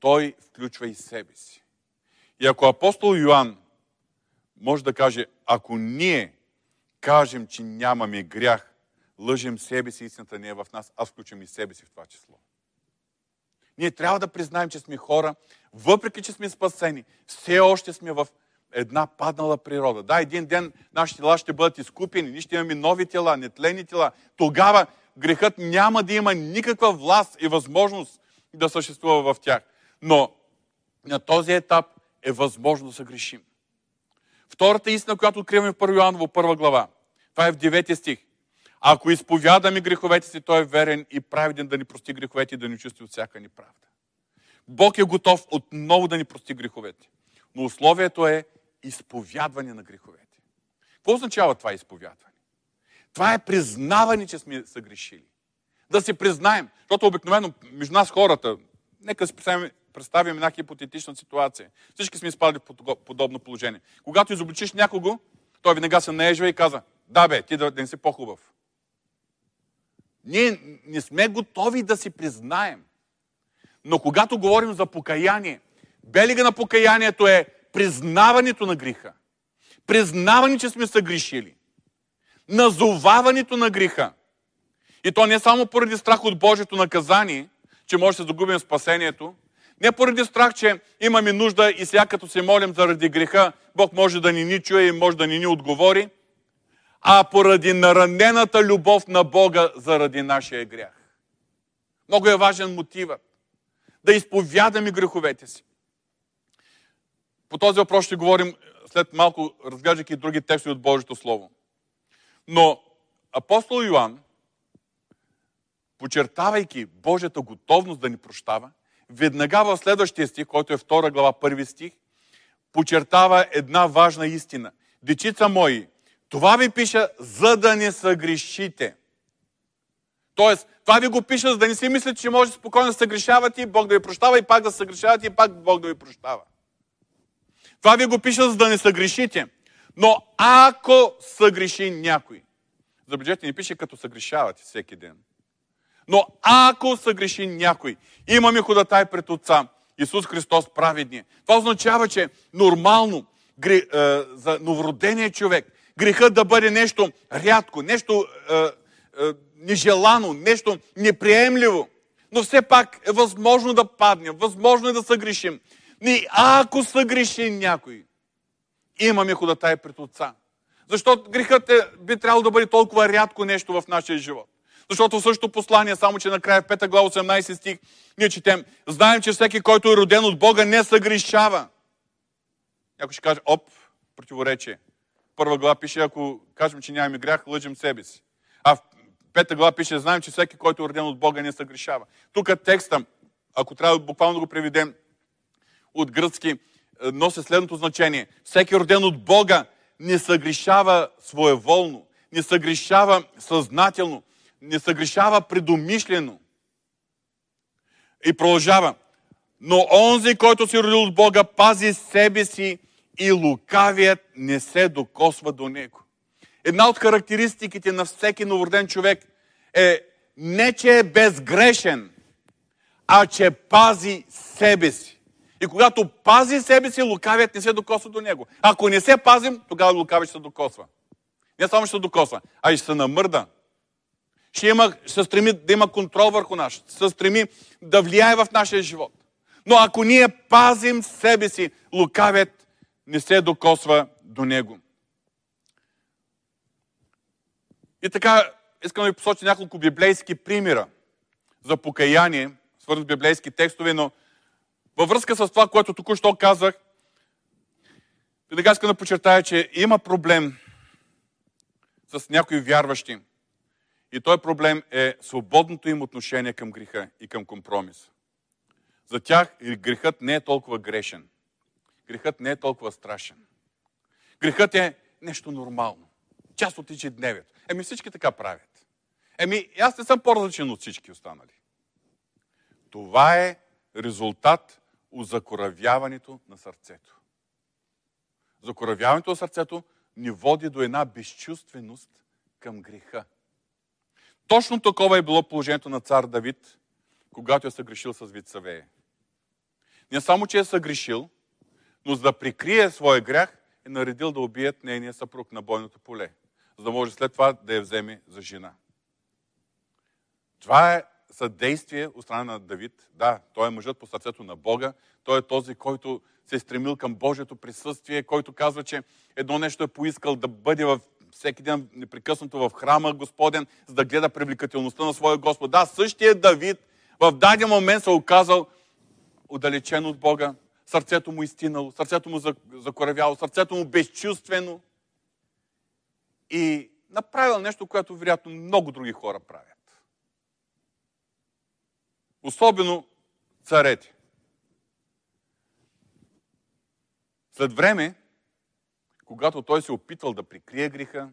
той включва и себе си. И ако апостол Йоанн може да каже, ако ние кажем, че нямаме грях, лъжем себе си, истината не е в нас, аз включвам и себе си в това число. Ние трябва да признаем, че сме хора, въпреки че сме спасени, все още сме в една паднала природа. Да, един ден нашите тела ще бъдат изкупени, ние ще имаме нови тела, нетлени тела. Тогава грехът няма да има никаква власт и възможност да съществува в тях. Но на този етап е възможно да се грешим. Втората истина, която откриваме в 1 Йоаново, първа глава, това е в 9 стих. Ако изповядаме греховете си, той е верен и праведен да ни прости греховете и да ни чисти от всяка неправда. Бог е готов отново да ни прости греховете. Но условието е изповядване на греховете. Какво означава това изповядване? Това е признаване, че сме съгрешили. Да се признаем. Защото обикновено между нас хората, нека си представим, представим една хипотетична ситуация. Всички сме изпадали в подобно положение. Когато изобличиш някого, той веднага се наежва и каза, да бе, ти да, не си по-хубав. Ние не сме готови да си признаем. Но когато говорим за покаяние, белига на покаянието е признаването на греха. Признаване, че сме съгрешили. Назоваването на греха. И то не само поради страх от Божието наказание, че може да загубим спасението, не поради страх, че имаме нужда и сега като се молим заради греха, Бог може да ни ни чуе и може да ни ни отговори, а поради наранената любов на Бога заради нашия грях. Много е важен мотивът. Да изповядаме греховете си. По този въпрос ще говорим след малко, разглеждайки други текстове от Божието Слово. Но апостол Йоанн, почертавайки Божията готовност да ни прощава, веднага в следващия стих, който е 2 глава, първи стих, почертава една важна истина. Дечица мои, това ви пиша, за да не съгрешите. Тоест, това ви го пиша, за да не си мислите, че може спокойно да съгрешавате и Бог да ви прощава и пак да съгрешавате и пак Бог да ви прощава. Това ви го пиша, за да не съгрешите. Но ако съгреши някой, забележете, не пише като съгрешавате всеки ден. Но ако съгреши някой, имаме ходатай пред Отца, Исус Христос праведния. Това означава, че нормално за новородения човек грехът да бъде нещо рядко, нещо е, е, нежелано, нещо неприемливо. Но все пак е възможно да паднем, възможно е да съгрешим. И ако съгреши някой, имаме ходатай пред Отца. Защото грехът е, би трябвало да бъде толкова рядко нещо в нашия живот. Защото в същото послание, само че накрая в 5 глава 18 стих, ние четем, знаем, че всеки, който е роден от Бога, не съгрешава. Някой ще каже, оп, противоречие първа глава пише, ако кажем, че нямаме грях, лъжим себе си. А в пета глава пише, знаем, че всеки, който е роден от Бога, не съгрешава. Тук текста, ако трябва буквално да го преведем от гръцки, е, носи следното значение. Всеки роден от Бога не съгрешава своеволно, не съгрешава съзнателно, не съгрешава предумишлено. И продължава. Но онзи, който се родил от Бога, пази себе си и лукавият не се докосва до него. Една от характеристиките на всеки новороден човек е не, че е безгрешен, а че пази себе си. И когато пази себе си, лукавият не се докосва до него. Ако не се пазим, тогава лукавият ще се докосва. Не само ще се докосва, а и ще се намърда. Ще, има, се стреми да има контрол върху нас. Ще се стреми да влияе в нашия живот. Но ако ние пазим себе си, лукавият не се докосва до него. И така, искам да ви посоча няколко библейски примера за покаяние, свързани с библейски текстове, но във връзка с това, което току-що казах, веднага искам да подчертая, че има проблем с някои вярващи. И този проблем е свободното им отношение към греха и към компромис. За тях грехът не е толкова грешен грехът не е толкова страшен. Грехът е нещо нормално. Част от ежедневието. Еми всички така правят. Еми аз не съм по-различен от всички останали. Това е резултат от закоравяването на сърцето. Закоравяването на сърцето ни води до една безчувственост към греха. Точно такова е било положението на цар Давид, когато е съгрешил с Вицавее. Не само, че е съгрешил, но за да прикрие своя грях, е наредил да убият нейния съпруг на бойното поле, за да може след това да я вземе за жена. Това е съдействие от страна на Давид. Да, той е мъжът по сърцето на Бога. Той е този, който се е стремил към Божието присъствие, който казва, че едно нещо е поискал да бъде в всеки ден непрекъснато в храма Господен, за да гледа привлекателността на своя Господ. Да, същия Давид в даден момент се оказал отдалечен от Бога, сърцето му изтинало, сърцето му закоравяло, сърцето му безчувствено и направил нещо, което вероятно много други хора правят. Особено царете. След време, когато той се опитвал да прикрие греха,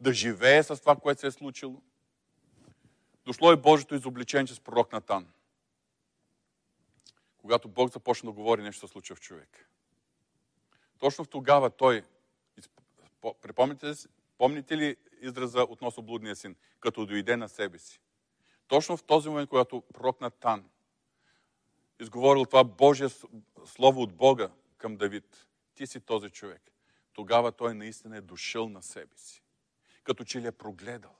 да живее с това, което се е случило, дошло и Божието изобличение чрез пророк Натан. Когато Бог започна да говори, нещо се случва в човек. Точно в тогава той, припомните помните ли израза относно блудния син? Като дойде на себе си. Точно в този момент, когато пророк Натан изговорил това Божие слово от Бога към Давид, ти си този човек. Тогава той наистина е дошъл на себе си. Като че ли е прогледал.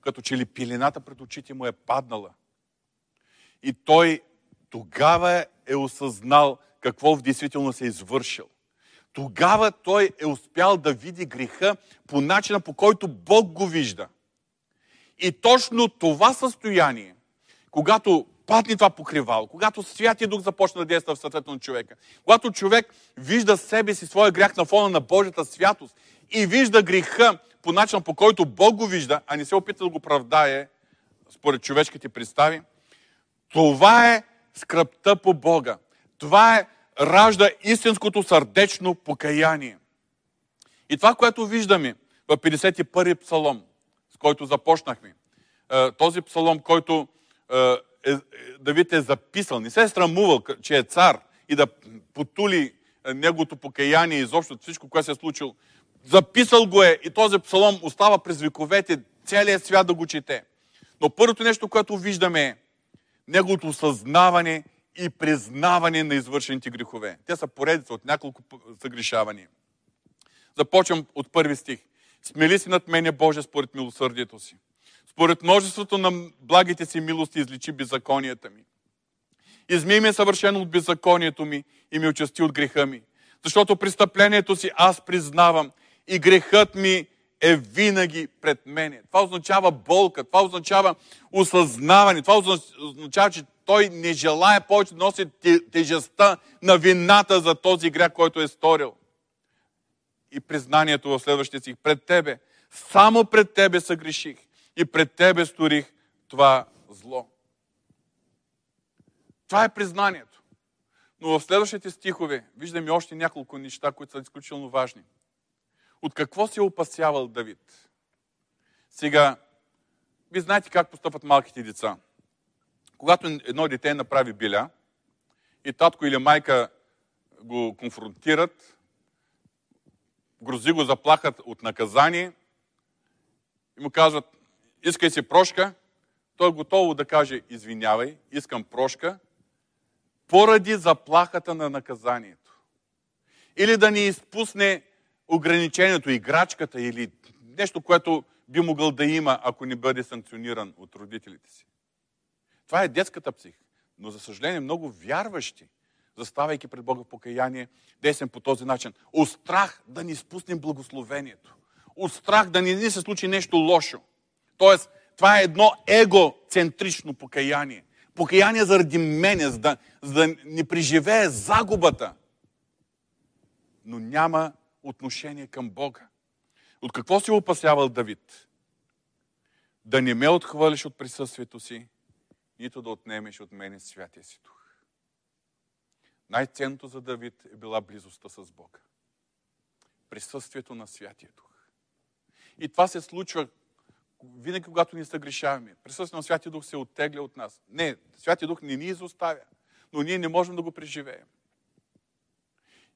Като че ли пилената пред очите му е паднала. И той тогава е осъзнал какво в действителност е извършил. Тогава той е успял да види греха по начина, по който Бог го вижда. И точно това състояние, когато падне това покривало, когато Святия Дух започне да действа в сърцето на човека, когато човек вижда себе си, своя грях на фона на Божията святост и вижда греха по начин, по който Бог го вижда, а не се опита да го правдае според човешките представи, това е скръпта по Бога. Това е ражда истинското сърдечно покаяние. И това, което виждаме в 51-и псалом, с който започнахме, е, този псалом, който е, е, Давид е записал, не се е срамувал, че е цар и да потули неговото покаяние изобщо всичко, което се е случило. Записал го е и този псалом остава през вековете, целият свят да го чете. Но първото нещо, което виждаме е неговото съзнаване и признаване на извършените грехове. Те са поредица от няколко съгрешавания. Започвам от първи стих. Смели си над мене, Боже, според милосърдието си. Според множеството на благите си милости изличи беззаконията ми. Изми ме съвършено от беззаконието ми и ми очисти от греха ми. Защото престъплението си аз признавам и грехът ми е винаги пред мене. Това означава болка, това означава осъзнаване, това означава, че той не желая повече да носи тежестта на вината за този грях, който е сторил. И признанието в следващия си пред тебе. Само пред тебе съгреших и пред тебе сторих това зло. Това е признанието. Но в следващите стихове виждаме още няколко неща, които са изключително важни. От какво се е опасявал Давид? Сега, вие знаете как постъпват малките деца. Когато едно дете направи биля и татко или майка го конфронтират, грози го заплахат от наказание и му казват, искай си прошка, той е готово да каже, извинявай, искам прошка, поради заплахата на наказанието. Или да ни изпусне ограничението, играчката или нещо, което би могъл да има, ако не бъде санкциониран от родителите си. Това е детската псих. Но, за съжаление, много вярващи, заставайки пред Бога в покаяние, десен по този начин. От страх да ни спуснем благословението. От страх да ни, ни се случи нещо лошо. Тоест, това е едно егоцентрично покаяние. Покаяние заради мене, за да, за да не преживее загубата. Но няма отношение към Бога. От какво си опасявал Давид? Да не ме отхвърлиш от присъствието си, нито да отнемеш от мене святия си дух. Най-ценното за Давид е била близостта с Бога. Присъствието на Святия Дух. И това се случва винаги, когато ни съгрешаваме. Присъствието на Святия Дух се оттегля от нас. Не, Святия Дух не ни изоставя, но ние не можем да го преживеем.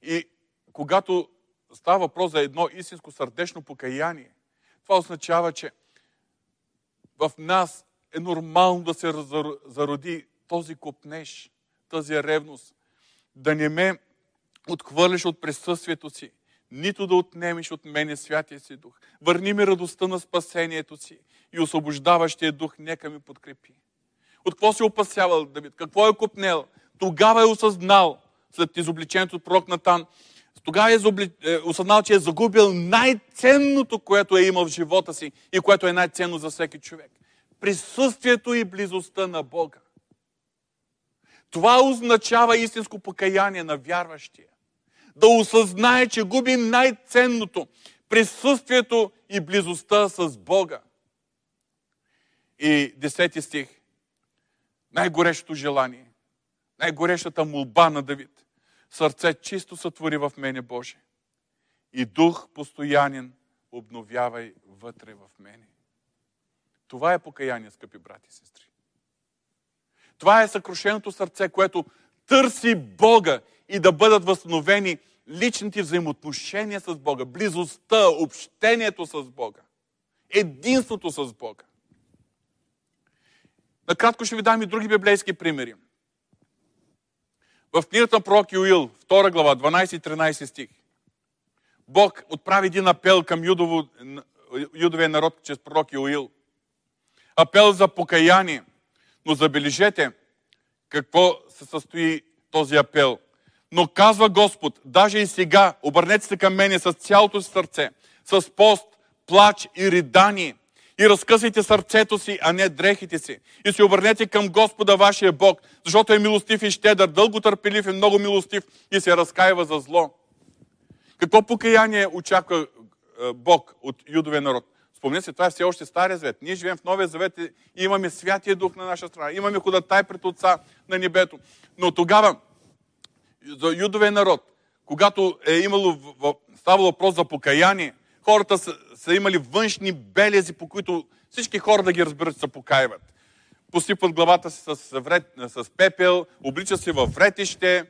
И когато става въпрос за едно истинско сърдечно покаяние, това означава, че в нас е нормално да се зароди този копнеж, тази ревност. Да не ме отхвърлиш от присъствието си, нито да отнемеш от мене святия си дух. Върни ми радостта на спасението си и освобождаващия дух нека ми подкрепи. От какво се опасявал Давид? Какво е купнел? Тогава е осъзнал, след изобличението от пророк Натан, тогава е е осъзнал, че е загубил най-ценното, което е имал в живота си и което е най-ценно за всеки човек. Присъствието и близостта на Бога. Това означава истинско покаяние на вярващия. Да осъзнае, че губи най-ценното присъствието и близостта с Бога. И десети стих. Най-горещото желание, най-горещата молба на Давид. Сърце чисто сътвори в мене, Боже. И дух постоянен обновявай вътре в мене. Това е покаяние, скъпи брати и сестри. Това е съкрушеното сърце, което търси Бога и да бъдат възстановени личните взаимоотношения с Бога, близостта, общението с Бога, единството с Бога. Накратко ще ви дам и други библейски примери. В книгата на пророк Юил, 2 глава, 12 и 13 стих, Бог отправи един апел към юдово, юдовия народ чрез пророк Юил. Апел за покаяние. Но забележете какво се състои този апел. Но казва Господ, даже и сега, обърнете се към мене с цялото си сърце, с пост, плач и ридание. И разкъсайте сърцето си, а не дрехите си. И се обърнете към Господа вашия Бог, защото е милостив и щедър, дълго търпелив и много милостив и се разкаива за зло. Какво покаяние очаква е, Бог от юдовия народ? Спомнете се, това е все още Стария завет. Ние живеем в Новия завет и имаме Святия Дух на наша страна. Имаме ходатай пред Отца на небето. Но тогава за юдовия народ, когато е имало, ставало въпрос за покаяние, хората са, са имали външни белези, по които всички хора да ги разберат, се покаиват. Посипват главата си с, вред, с пепел, обличат се във вретище,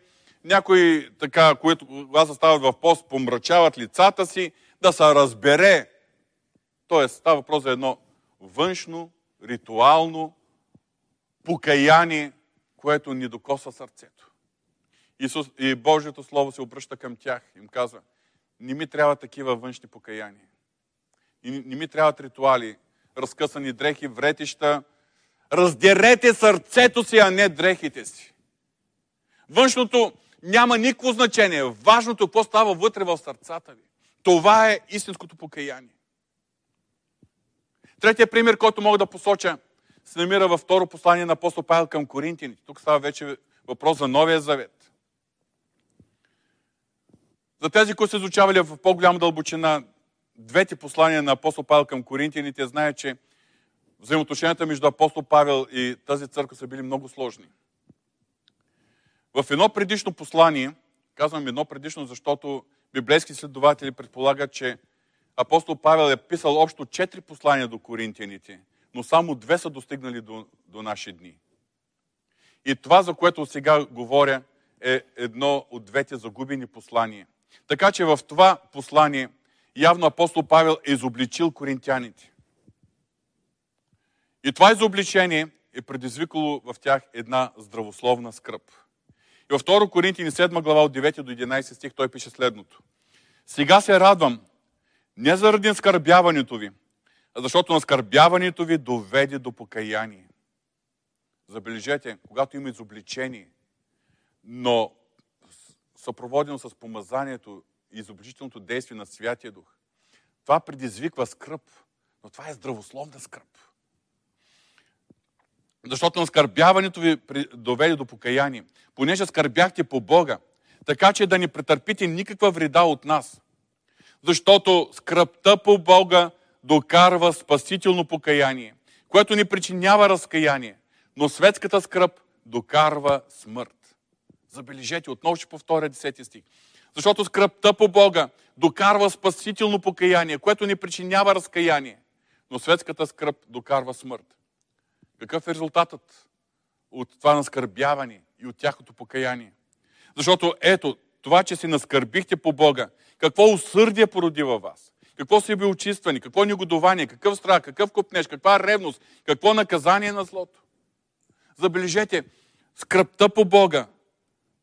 някои, така, които когато стават в пост, помрачават лицата си, да се разбере. Тоест, става въпрос за едно външно, ритуално покаяние, което ни докосва сърцето. Исус, и Божието Слово се обръща към тях. Им казва, не ми трябва такива външни покаяния. И не ми трябват ритуали, разкъсани дрехи, вретища. Раздерете сърцето си, а не дрехите си. Външното няма никакво значение. Важното е какво става вътре в сърцата ви. Това е истинското покаяние. Третия пример, който мога да посоча, се намира във второ послание на апостол Павел към Коринтините. Тук става вече въпрос за Новия Завет. За тези, които са изучавали в по-голяма дълбочина двете послания на апостол Павел към коринтияните, знаят, че взаимоотношенията между апостол Павел и тази църква са били много сложни. В едно предишно послание, казвам едно предишно, защото библейски следователи предполагат, че апостол Павел е писал общо четири послания до коринтияните, но само две са достигнали до, до наши дни. И това, за което сега говоря, е едно от двете загубени послания. Така че в това послание явно апостол Павел е изобличил коринтяните. И това изобличение е предизвикало в тях една здравословна скръп. И във 2 Коринтини 7 глава от 9 до 11 стих той пише следното. Сега се радвам не заради наскърбяването ви, а защото наскърбяването ви доведе до покаяние. Забележете, когато има изобличение, но съпроводено с помазанието и изобличителното действие на Святия Дух. Това предизвиква скръп, но това е здравословна скръп. Защото на скърбяването ви доведе до покаяние. Понеже скърбяхте по Бога, така че да не претърпите никаква вреда от нас. Защото скръпта по Бога докарва спасително покаяние, което ни причинява разкаяние, но светската скръп докарва смърт. Забележете, отново ще повторя 10 стих. Защото скръпта по Бога докарва спасително покаяние, което ни причинява разкаяние. Но светската скръп докарва смърт. Какъв е резултатът от това наскърбяване и от тяхното покаяние? Защото ето, това, че се наскърбихте по Бога, какво усърдие породи във вас? Какво се би очиствани? Какво негодование? Какъв страх? Какъв купнеж? Каква ревност? Какво наказание на злото? Забележете, скръпта по Бога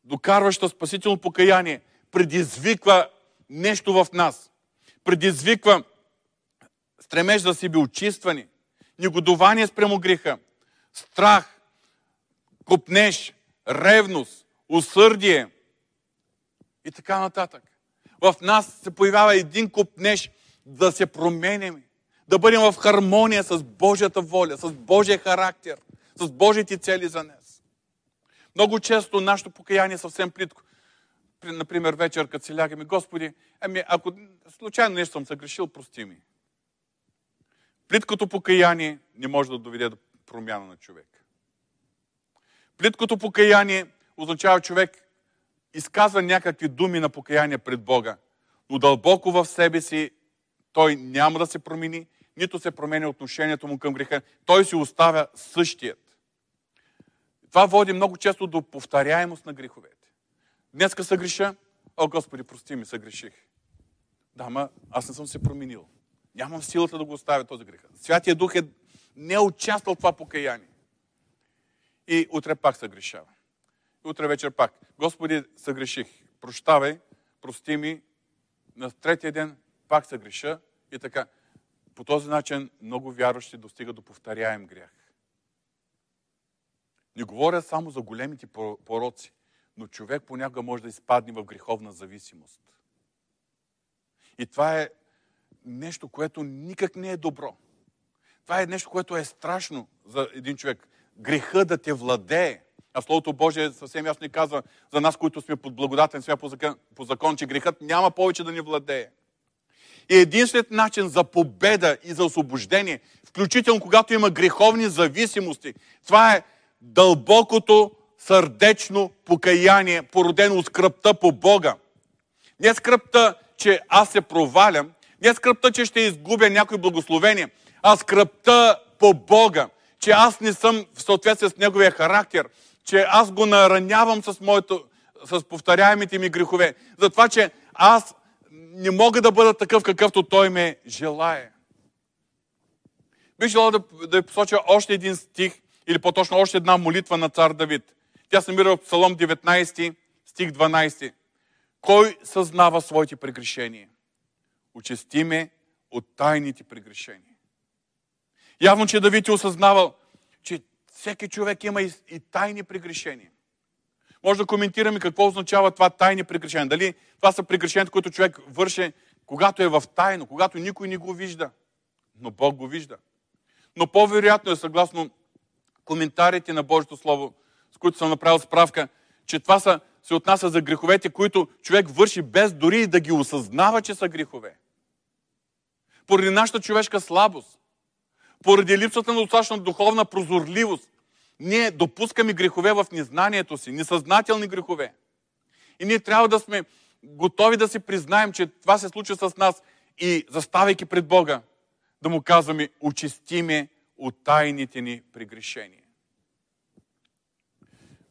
докарваща спасително покаяние, предизвиква нещо в нас. Предизвиква стремеж да си би очиствани, негодование спрямо греха, страх, купнеж, ревност, усърдие и така нататък. В нас се появява един купнеж да се променяме, да бъдем в хармония с Божията воля, с Божия характер, с Божите цели за нас. Много често нашето покаяние е съвсем плитко. Например, вечер, като се лягаме, Господи, ами ако случайно нещо съм съгрешил, прости ми. Плиткото покаяние не може да доведе до промяна на човек. Плиткото покаяние означава човек изказва някакви думи на покаяние пред Бога, но дълбоко в себе си той няма да се промени, нито се променя отношението му към греха. Той си оставя същият. Това води много често до повторяемост на греховете. Днеска се греша, о Господи, прости ми, съгреших. Да, ма аз не съм се променил. Нямам силата да го оставя този грех. Святия Дух е не е участвал в това покаяние. И утре пак се грешава. И утре вечер пак. Господи, съгреших. Прощавай, прости ми. На третия ден пак се греша. И така. По този начин много вярващи достигат до повторяем грях. Не говоря само за големите пороци, но човек понякога може да изпадне в греховна зависимост. И това е нещо, което никак не е добро. Това е нещо, което е страшно за един човек. Греха да те владее. А Словото Божие съвсем ясно ни казва за нас, които сме под благодатен свят по по закон, че грехът няма повече да ни владее. И единственият начин за победа и за освобождение, включително когато има греховни зависимости, това е дълбокото сърдечно покаяние, породено от скръпта по Бога. Не скръпта, че аз се провалям, не скръпта, че ще изгубя някои благословения, а скръпта по Бога, че аз не съм в съответствие с Неговия характер, че аз го наранявам с, моето, с повторяемите ми грехове. Затова, че аз не мога да бъда такъв, какъвто Той ме желае. Бих желал да, да посоча още един стих, или по-точно още една молитва на цар Давид. Тя се намира в Псалом 19, стих 12. Кой съзнава своите прегрешения? Очисти ме от тайните прегрешения. Явно, че Давид е осъзнавал, че всеки човек има и, и тайни прегрешения. Може да коментираме какво означава това тайни прегрешения. Дали това са прегрешенията, които човек върши, когато е в тайно, когато никой не го вижда. Но Бог го вижда. Но по-вероятно е, съгласно коментарите на Божието Слово, с които съм направил справка, че това са, се отнася за греховете, които човек върши без дори да ги осъзнава, че са грехове. Поради нашата човешка слабост, поради липсата на достатъчно духовна прозорливост, ние допускаме грехове в незнанието си, несъзнателни грехове. И ние трябва да сме готови да си признаем, че това се случва с нас и заставайки пред Бога, да му казваме, очисти ме от тайните ни прегрешения.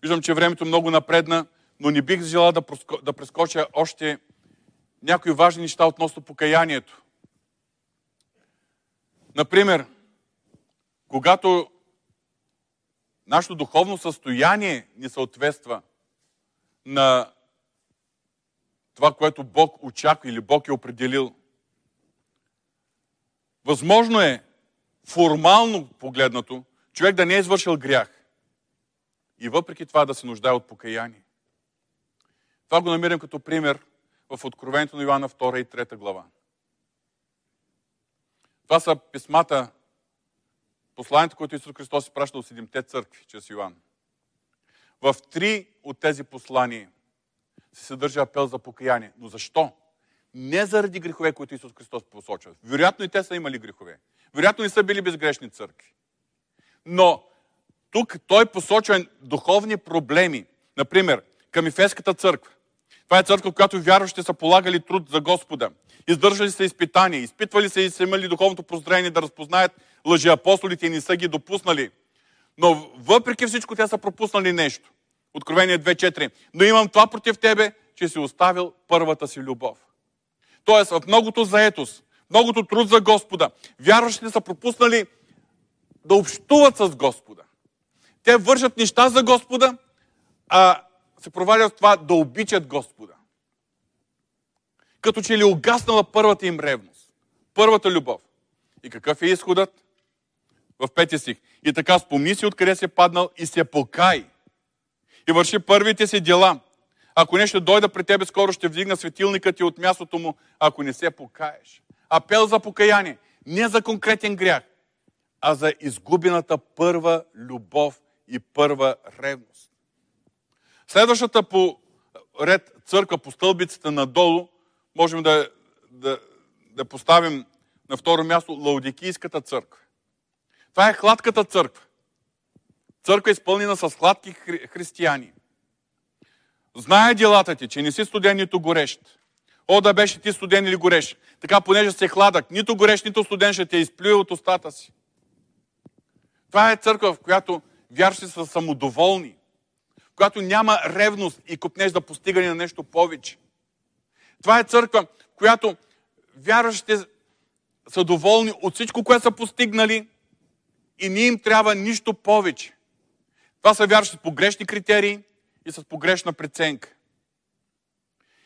Виждам, че времето много напредна, но не бих желал да, да прескоча още някои важни неща относно покаянието. Например, когато нашето духовно състояние ни съответства на това, което Бог очаква или Бог е определил. Възможно е, формално погледнато, човек да не е извършил грях и въпреки това да се нуждае от покаяние. Това го намирам като пример в Откровението на Йоанна 2 и 3 глава. Това са писмата, посланието, което Исус Христос праща от седемте църкви, чрез Йоанн. В три от тези послания се съдържа апел за покаяние. Но защо? Не заради грехове, които Исус Христос посочва. Вероятно и те са имали грехове. Вероятно не са били безгрешни църкви. Но тук той посочва духовни проблеми. Например, към Ефеската църква. Това е църква, в която вярващите са полагали труд за Господа. Издържали се изпитания, изпитвали се и са имали духовното прозрение да разпознаят лъжеапостолите и не са ги допуснали. Но въпреки всичко те са пропуснали нещо. Откровение 2.4. Но имам това против тебе, че си оставил първата си любов. Тоест, в многото заетост, многото труд за Господа, вярващите са пропуснали да общуват с Господа. Те вършат неща за Господа, а се провалят в това да обичат Господа. Като че ли угаснала първата им ревност, първата любов. И какъв е изходът? В пети стих. И така спомни си откъде си е паднал и се покай. и върши първите си дела. Ако нещо дойда при тебе, скоро ще вдигна светилника ти от мястото му, ако не се покаеш. Апел за покаяние. Не за конкретен грях, а за изгубената първа любов и първа ревност. Следващата по ред църква по стълбицата надолу, можем да, да, да поставим на второ място Лаудикийската църква. Това е хладката църква. Църква е изпълнена с хладки хри- християни. Знае делата ти, че не си студен, нито горещ. О, да беше ти студен или горещ. Така, понеже се хладък, нито горещ, нито студен ще те изплюе от устата си. Това е църква, в която вярши са самодоволни, в която няма ревност и купнеш да постигане на нещо повече. Това е църква, в която вярващите са доволни от всичко, което са постигнали и не им трябва нищо повече. Това са вярващи с погрешни критерии и с погрешна преценка.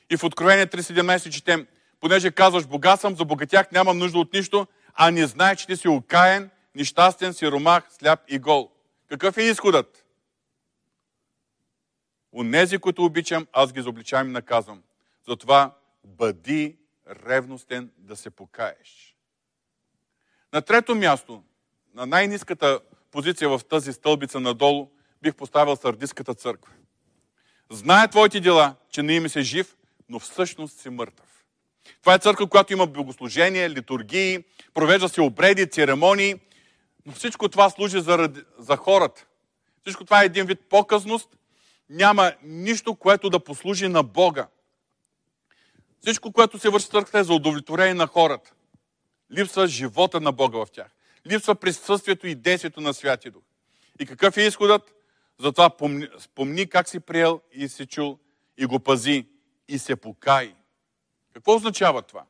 И в Откровение 3.17 четем, понеже казваш, бога съм, забогатях, нямам нужда от нищо, а не знае, че ти си окаен, нещастен, сиромах, сляп и гол. Какъв е изходът? Онези, които обичам, аз ги заобличавам и наказвам. Затова бъди ревностен да се покаеш. На трето място, на най-низката позиция в тази стълбица надолу, бих поставил Сардиската църква. Знае твоите дела, че не им се жив, но всъщност си мъртъв. Това е църква, която има богослужение, литургии, провежда се обреди, церемонии, но всичко това служи за, за хората. Всичко това е един вид показност. Няма нищо, което да послужи на Бога. Всичко, което се върши църквата е за удовлетворение на хората. Липсва живота на Бога в тях. Липсва присъствието и действието на Святия Дух. И какъв е изходът? Затова помни, спомни как си приел и си чул и го пази и се покай. Какво означава това?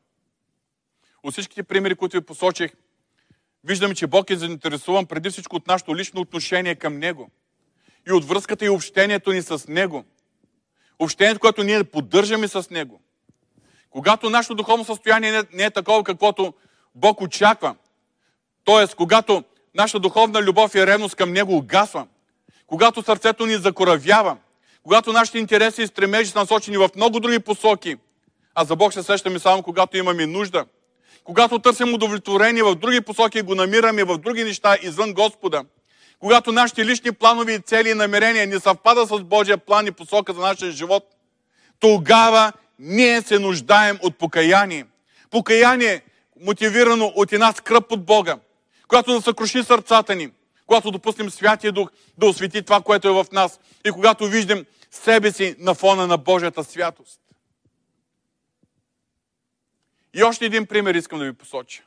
От всичките примери, които ви посочих, виждаме, че Бог е заинтересуван преди всичко от нашето лично отношение към Него и от връзката и общението ни с Него. Общението, което ние поддържаме с Него. Когато нашето духовно състояние не е такова, каквото Бог очаква, т.е. когато нашата духовна любов и ревност към Него угасва, когато сърцето ни закоравява, когато нашите интереси и стремежи са насочени в много други посоки, а за Бог се сещаме само когато имаме нужда, когато търсим удовлетворение в други посоки го намираме в други неща извън Господа, когато нашите лични планови и цели и намерения не съвпадат с Божия план и посока за нашия живот, тогава ние се нуждаем от покаяние. Покаяние, мотивирано от една скръп от Бога, която да съкруши сърцата ни, когато допуснем Святия Дух да освети това, което е в нас и когато виждам себе си на фона на Божията святост. И още един пример искам да ви посоча.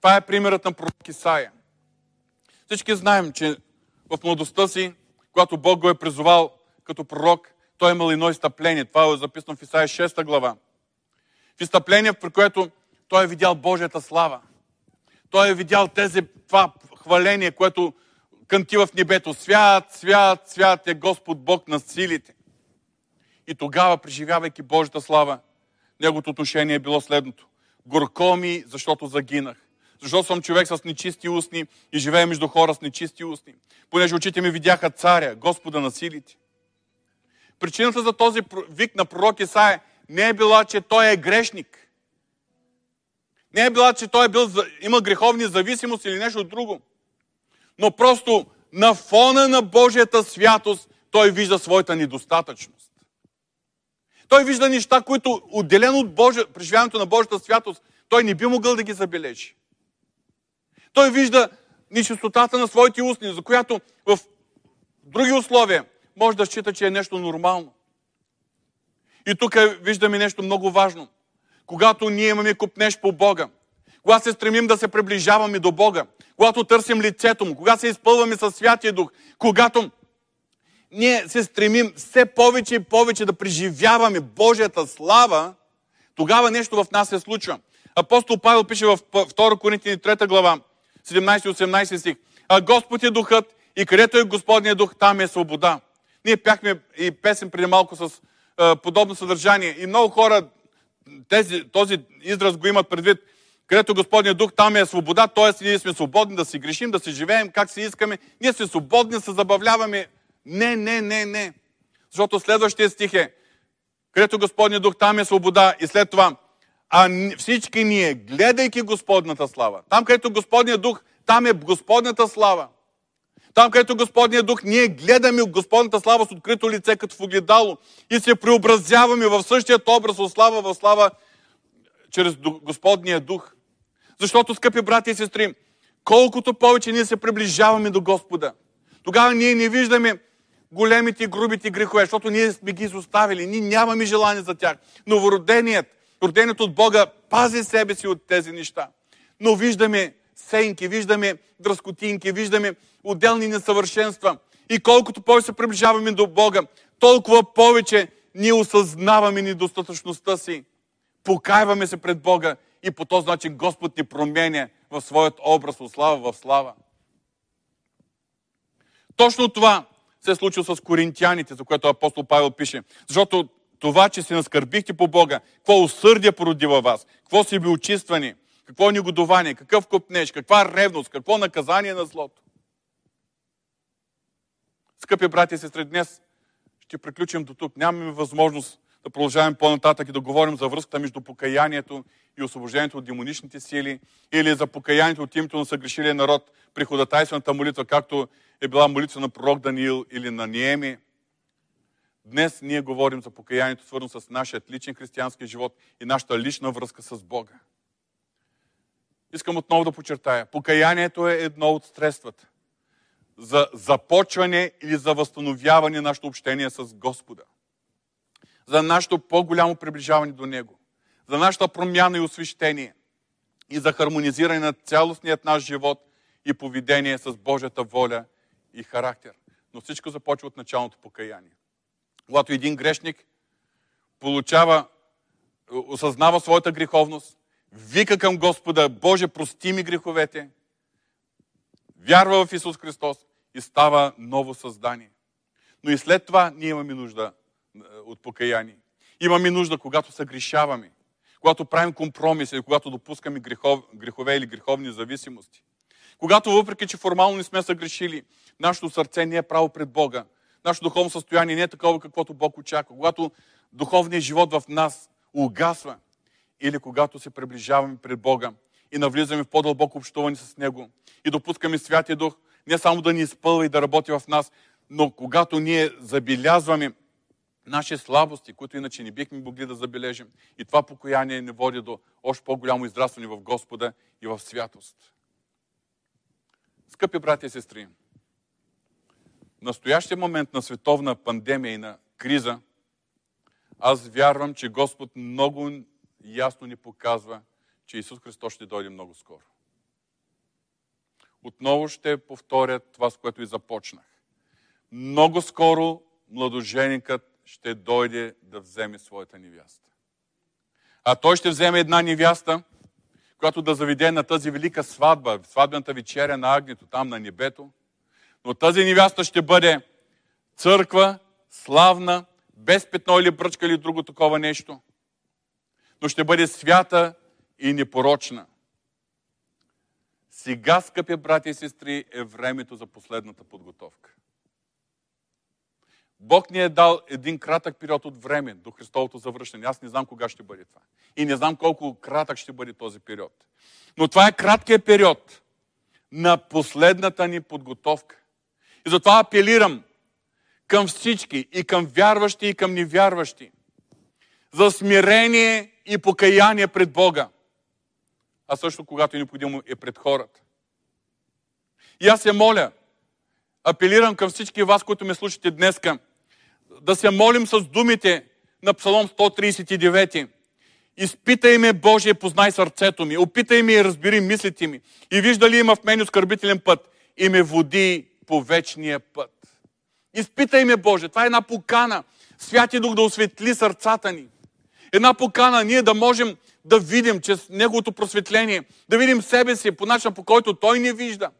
Това е примерът на пророк Исаия. Всички знаем, че в младостта си, когато Бог го е призовал като пророк, той е имал едно изтъпление. Това е записано в Исаия 6 глава. В изтъпление, при което той е видял Божията слава. Той е видял тези, това хваление, което кънти в небето. Свят, свят, свят е Господ Бог на силите. И тогава, преживявайки Божията слава, неговото отношение е било следното. Горко ми, защото загинах. Защото съм човек с нечисти устни и живея между хора с нечисти устни. Понеже очите ми видяха царя, Господа на силите. Причината за този вик на пророк Исаия не е била, че той е грешник. Не е била, че той е бил, има греховни зависимости или нещо друго. Но просто на фона на Божията святост той вижда своята недостатъчност. Той вижда неща, които отделено от Божия, преживяването на Божията святост, той не би могъл да ги забележи. Той вижда нечистотата на своите устни, за която в други условия може да счита, че е нещо нормално. И тук виждаме нещо много важно. Когато ние имаме купнеж по Бога, когато се стремим да се приближаваме до Бога, когато търсим лицето Му, когато се изпълваме със Святия Дух, когато ние се стремим все повече и повече да преживяваме Божията слава, тогава нещо в нас се случва. Апостол Павел пише в 2 Коринтини 3 глава, 17-18 стих. А Господ е духът и където е Господният дух, там е свобода. Ние пяхме и песен преди малко с а, подобно съдържание. И много хора тези, този израз го имат предвид. Където Господният дух, там е свобода, т.е. ние сме свободни да си грешим, да си живеем как си искаме. Ние сме свободни да се забавляваме Не, не, не, не. Защото следващия стих е, където Господния дух, там е свобода и след това, а всички ние, гледайки Господната слава, там където Господния дух, там е Господната слава. Там, където Господния дух, ние гледаме Господната слава с открито лице, като в огледало и се преобразяваме в същият образ от слава в слава чрез Господния дух. Защото, скъпи брати и сестри, колкото повече ние се приближаваме до Господа, тогава ние не виждаме големите грубите грехове, защото ние сме ги изоставили. Ние нямаме желание за тях. Новороденият, роденият от Бога, пази себе си от тези неща. Но виждаме сенки, виждаме дръскотинки, виждаме отделни несъвършенства. И колкото повече се приближаваме до Бога, толкова повече ние осъзнаваме недостатъчността си. Покайваме се пред Бога и по този начин Господ ни променя в своят образ от слава в слава. Точно това се е случило с коринтияните, за което апостол Павел пише. Защото това, че се наскърбихте по Бога, какво усърдие породи във вас, какво си би очиствани, какво негодование, какъв купнеж, каква ревност, какво наказание на злото. Скъпи брати и сестри, днес ще приключим до тук. Нямаме възможност да продължаваме по-нататък и да говорим за връзката между покаянието и освобождението от демоничните сили, или за покаянието от името на съгрешилия народ при ходатайствената молитва, както е била молитва на пророк Даниил или на Ниеми. Днес ние говорим за покаянието, свързано с нашия личен християнски живот и нашата лична връзка с Бога. Искам отново да подчертая. Покаянието е едно от средствата за започване или за възстановяване на нашето общение с Господа. За нашето по-голямо приближаване до Него. За нашата промяна и освещение. И за хармонизиране на цялостният наш живот и поведение с Божията воля и характер. Но всичко започва от началното покаяние. Когато един грешник получава, осъзнава своята греховност, вика към Господа, Боже, прости ми греховете, вярва в Исус Христос и става ново създание. Но и след това ние имаме нужда е, от покаяние. Имаме нужда, когато съгрешаваме, когато правим компромиси, когато допускаме грехов, грехове или греховни зависимости. Когато въпреки, че формално не сме съгрешили, нашето сърце не е право пред Бога, нашето духовно състояние не е такова, каквото Бог очаква. Когато духовният живот в нас угасва, или когато се приближаваме пред Бога и навлизаме в по-дълбоко общуване с Него и допускаме Святия Дух не само да ни изпълва и да работи в нас, но когато ние забелязваме наши слабости, които иначе не бихме могли да забележим. И това покаяние не води до още по-голямо израстване в Господа и в святост. Скъпи брати и сестри, настоящия момент на световна пандемия и на криза, аз вярвам, че Господ много ясно ни показва, че Исус Христос ще дойде много скоро. Отново ще повторя това, с което и започнах. Много скоро младоженикът ще дойде да вземе своята невяста. А той ще вземе една невяста, която да заведе на тази велика сватба, сватбената вечеря на Агнето, там на небето. Но тази невяста ще бъде църква, славна, без петно или бръчка или друго такова нещо но ще бъде свята и непорочна. Сега, скъпи брати и сестри, е времето за последната подготовка. Бог ни е дал един кратък период от време до Христовото завръщане. Аз не знам кога ще бъде това. И не знам колко кратък ще бъде този период. Но това е краткият период на последната ни подготовка. И затова апелирам към всички, и към вярващи, и към невярващи, за смирение и покаяние пред Бога. А също, когато е необходимо, е пред хората. И аз се моля, апелирам към всички вас, които ме слушате днеска, да се молим с думите на Псалом 139. Изпитай ме, Боже, познай сърцето ми. Опитай ме и разбери мислите ми. И вижда ли има в мен оскърбителен път и ме води по вечния път. Изпитай ме, Боже. Това е една покана. Святи Дух да осветли сърцата ни. Една покана ние да можем да видим чрез Неговото просветление, да видим себе си по начин, по който Той ни вижда.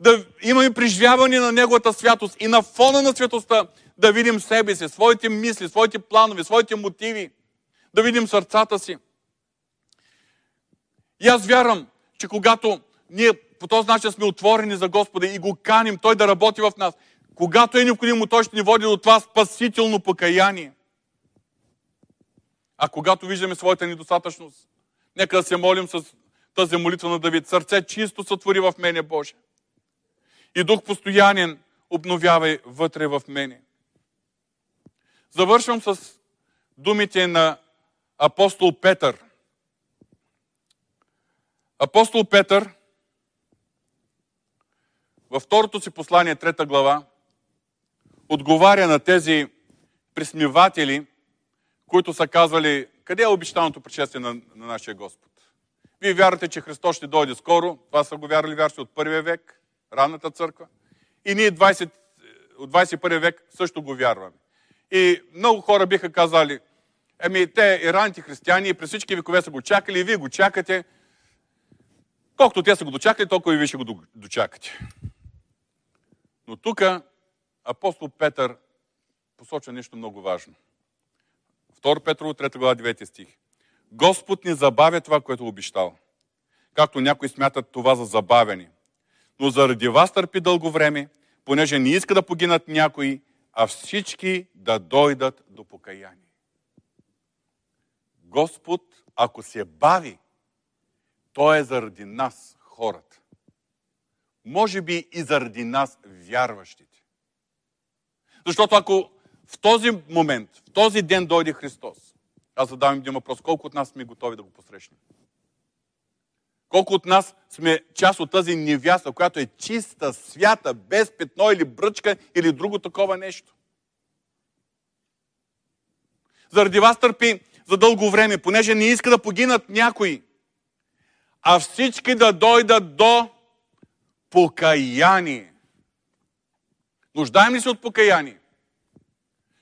Да имаме преживяване на Неговата святост и на фона на светостта да видим себе си, своите мисли, своите планове, своите мотиви, да видим сърцата си. И аз вярвам, че когато ние по този начин сме отворени за Господа и го каним Той да работи в нас, когато е необходимо, Той ще ни води до това спасително покаяние. А когато виждаме своята недостатъчност, нека да се молим с тази молитва на Давид. Сърце чисто сътвори в мене, Боже. И дух постоянен обновявай вътре в мене. Завършвам с думите на апостол Петър. Апостол Петър във второто си послание, трета глава, отговаря на тези присмиватели, които са казвали, къде е обещаното пришествие на, на нашия Господ? Вие вярвате, че Христос ще дойде скоро. Това са го вярвали вярващи от първия век, ранната църква. И ние 20, от 21 век също го вярваме. И много хора биха казали, еми те и ранните християни и през всички векове са го чакали и вие го чакате. Колкото те са го дочакали, толкова и вие ще го дочакате. Но тук апостол Петър посочва нещо много важно. 2 Петрово, 3 глава, 9 стих. Господ не забавя това, което е обещал. Както някои смятат това за забавяне. Но заради вас търпи дълго време, понеже не иска да погинат някои, а всички да дойдат до покаяние. Господ, ако се бави, то е заради нас, хората. Може би и заради нас, вярващите. Защото ако в този момент, в този ден дойде Христос, аз задавам един въпрос, колко от нас сме готови да го посрещнем? Колко от нас сме част от тази невяста, която е чиста, свята, без петно или бръчка или друго такова нещо? Заради вас търпи за дълго време, понеже не иска да погинат някои, а всички да дойдат до покаяние. Нуждаем ли се от покаяние?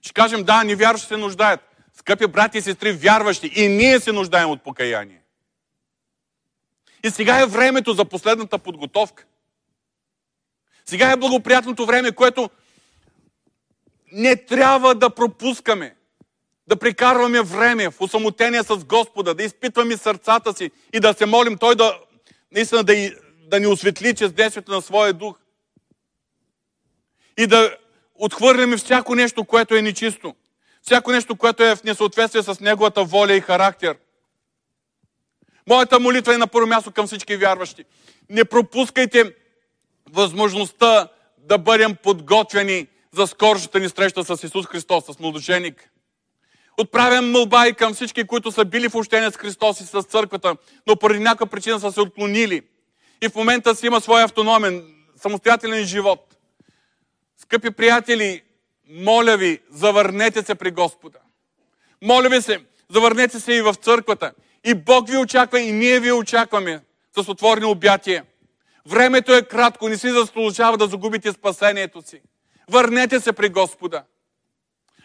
Ще кажем, да, невярващи се нуждаят. Скъпи брати и сестри, вярващи, и ние се нуждаем от покаяние. И сега е времето за последната подготовка. Сега е благоприятното време, което не трябва да пропускаме. Да прекарваме време в осамотение с Господа, да изпитваме сърцата си и да се молим Той да, наистина да, да ни осветли чрез действието на своя дух. И да отхвърляме всяко нещо, което е нечисто. Всяко нещо, което е в несъответствие с Неговата воля и характер. Моята молитва е на първо място към всички вярващи. Не пропускайте възможността да бъдем подготвени за скоршата ни среща с Исус Христос, с младоженик. Отправям мълба и към всички, които са били в общение с Христос и с църквата, но поради някаква причина са се отклонили. И в момента си има свой автономен, самостоятелен живот. Скъпи приятели, моля ви, завърнете се при Господа. Моля ви се, завърнете се и в църквата. И Бог ви очаква, и ние ви очакваме с отворени обятия. Времето е кратко, не си заслужава да загубите спасението си. Върнете се при Господа.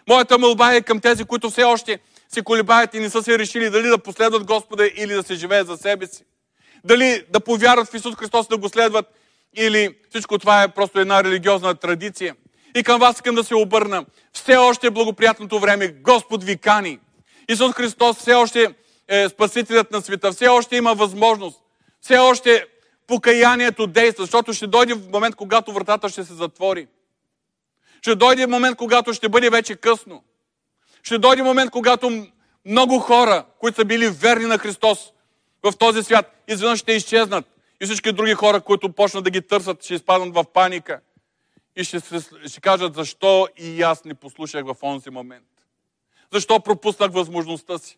Моята мълба е към тези, които все още се колебаят и не са се решили дали да последват Господа или да се живеят за себе си. Дали да повярват в Исус Христос, да го следват или всичко това е просто една религиозна традиция. И към вас искам да се обърна. Все още е благоприятното време. Господ ви кани. Исус Христос все още е спасителят на света. Все още има възможност. Все още покаянието действа, защото ще дойде в момент, когато вратата ще се затвори. Ще дойде момент, когато ще бъде вече късно. Ще дойде момент, когато много хора, които са били верни на Христос в този свят, изведнъж ще изчезнат. И всички други хора, които почнат да ги търсят, ще изпаднат в паника. И ще, се, ще кажат, защо и аз не послушах в онзи момент. Защо пропуснах възможността си.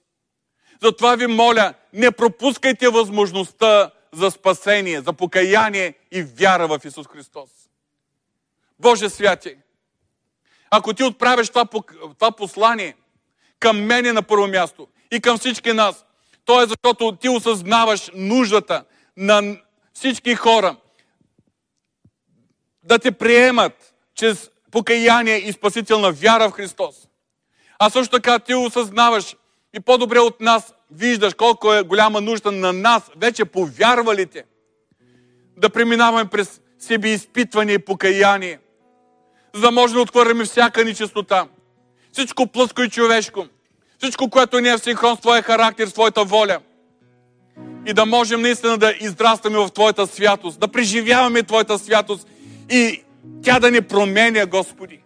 Затова ви моля, не пропускайте възможността за спасение, за покаяние и вяра в Исус Христос. Боже святи, ако ти отправиш това, това послание към мене на първо място и към всички нас, то е защото ти осъзнаваш нуждата на всички хора да те приемат чрез покаяние и спасителна вяра в Христос. А също така ти осъзнаваш и по-добре от нас виждаш колко е голяма нужда на нас, вече повярвалите, да преминаваме през себе изпитване и покаяние, за да може да отхвърляме всяка нечистота. Всичко плъско и човешко, всичко, което не е в синхрон с Твоя характер, с Твоята воля. И да можем наистина да израстваме в Твоята святост, да преживяваме Твоята святост и Тя да ни променя, Господи.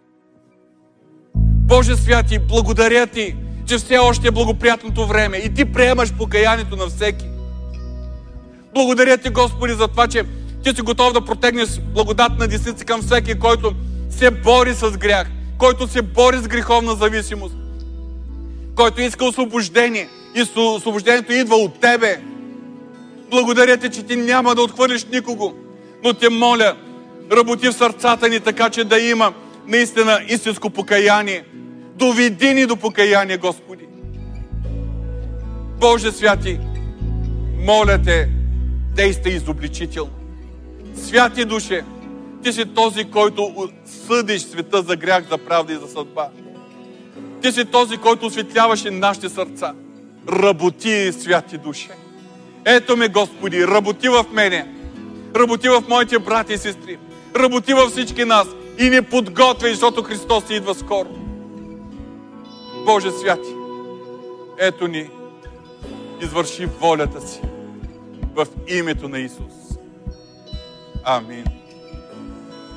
Боже святи, благодаря Ти, че все още е благоприятното време и Ти приемаш покаянието на всеки. Благодаря Ти, Господи, за това, че Ти си готов да протегнеш благодатна десница към всеки, който се бори с грях, който се бори с греховна зависимост, който иска освобождение и освобождението идва от Тебе. Благодаря Ти, че Ти няма да отхвърлиш никого, но Те моля, работи в сърцата ни така, че да има наистина истинско покаяние. Доведи ни до покаяние, Господи. Боже святи, моля Те, действай изобличително. Святи душе, Ти си този, който съдиш света за грях, за правда и за съдба. Ти си този, който осветляваше нашите сърца. Работи, святи душе. Ето ме, Господи, работи в мене. Работи в моите брати и сестри. Работи във всички нас и ни подготвя, защото Христос идва скоро. Боже святи, ето ни, извърши волята си в името на Исус. Амин.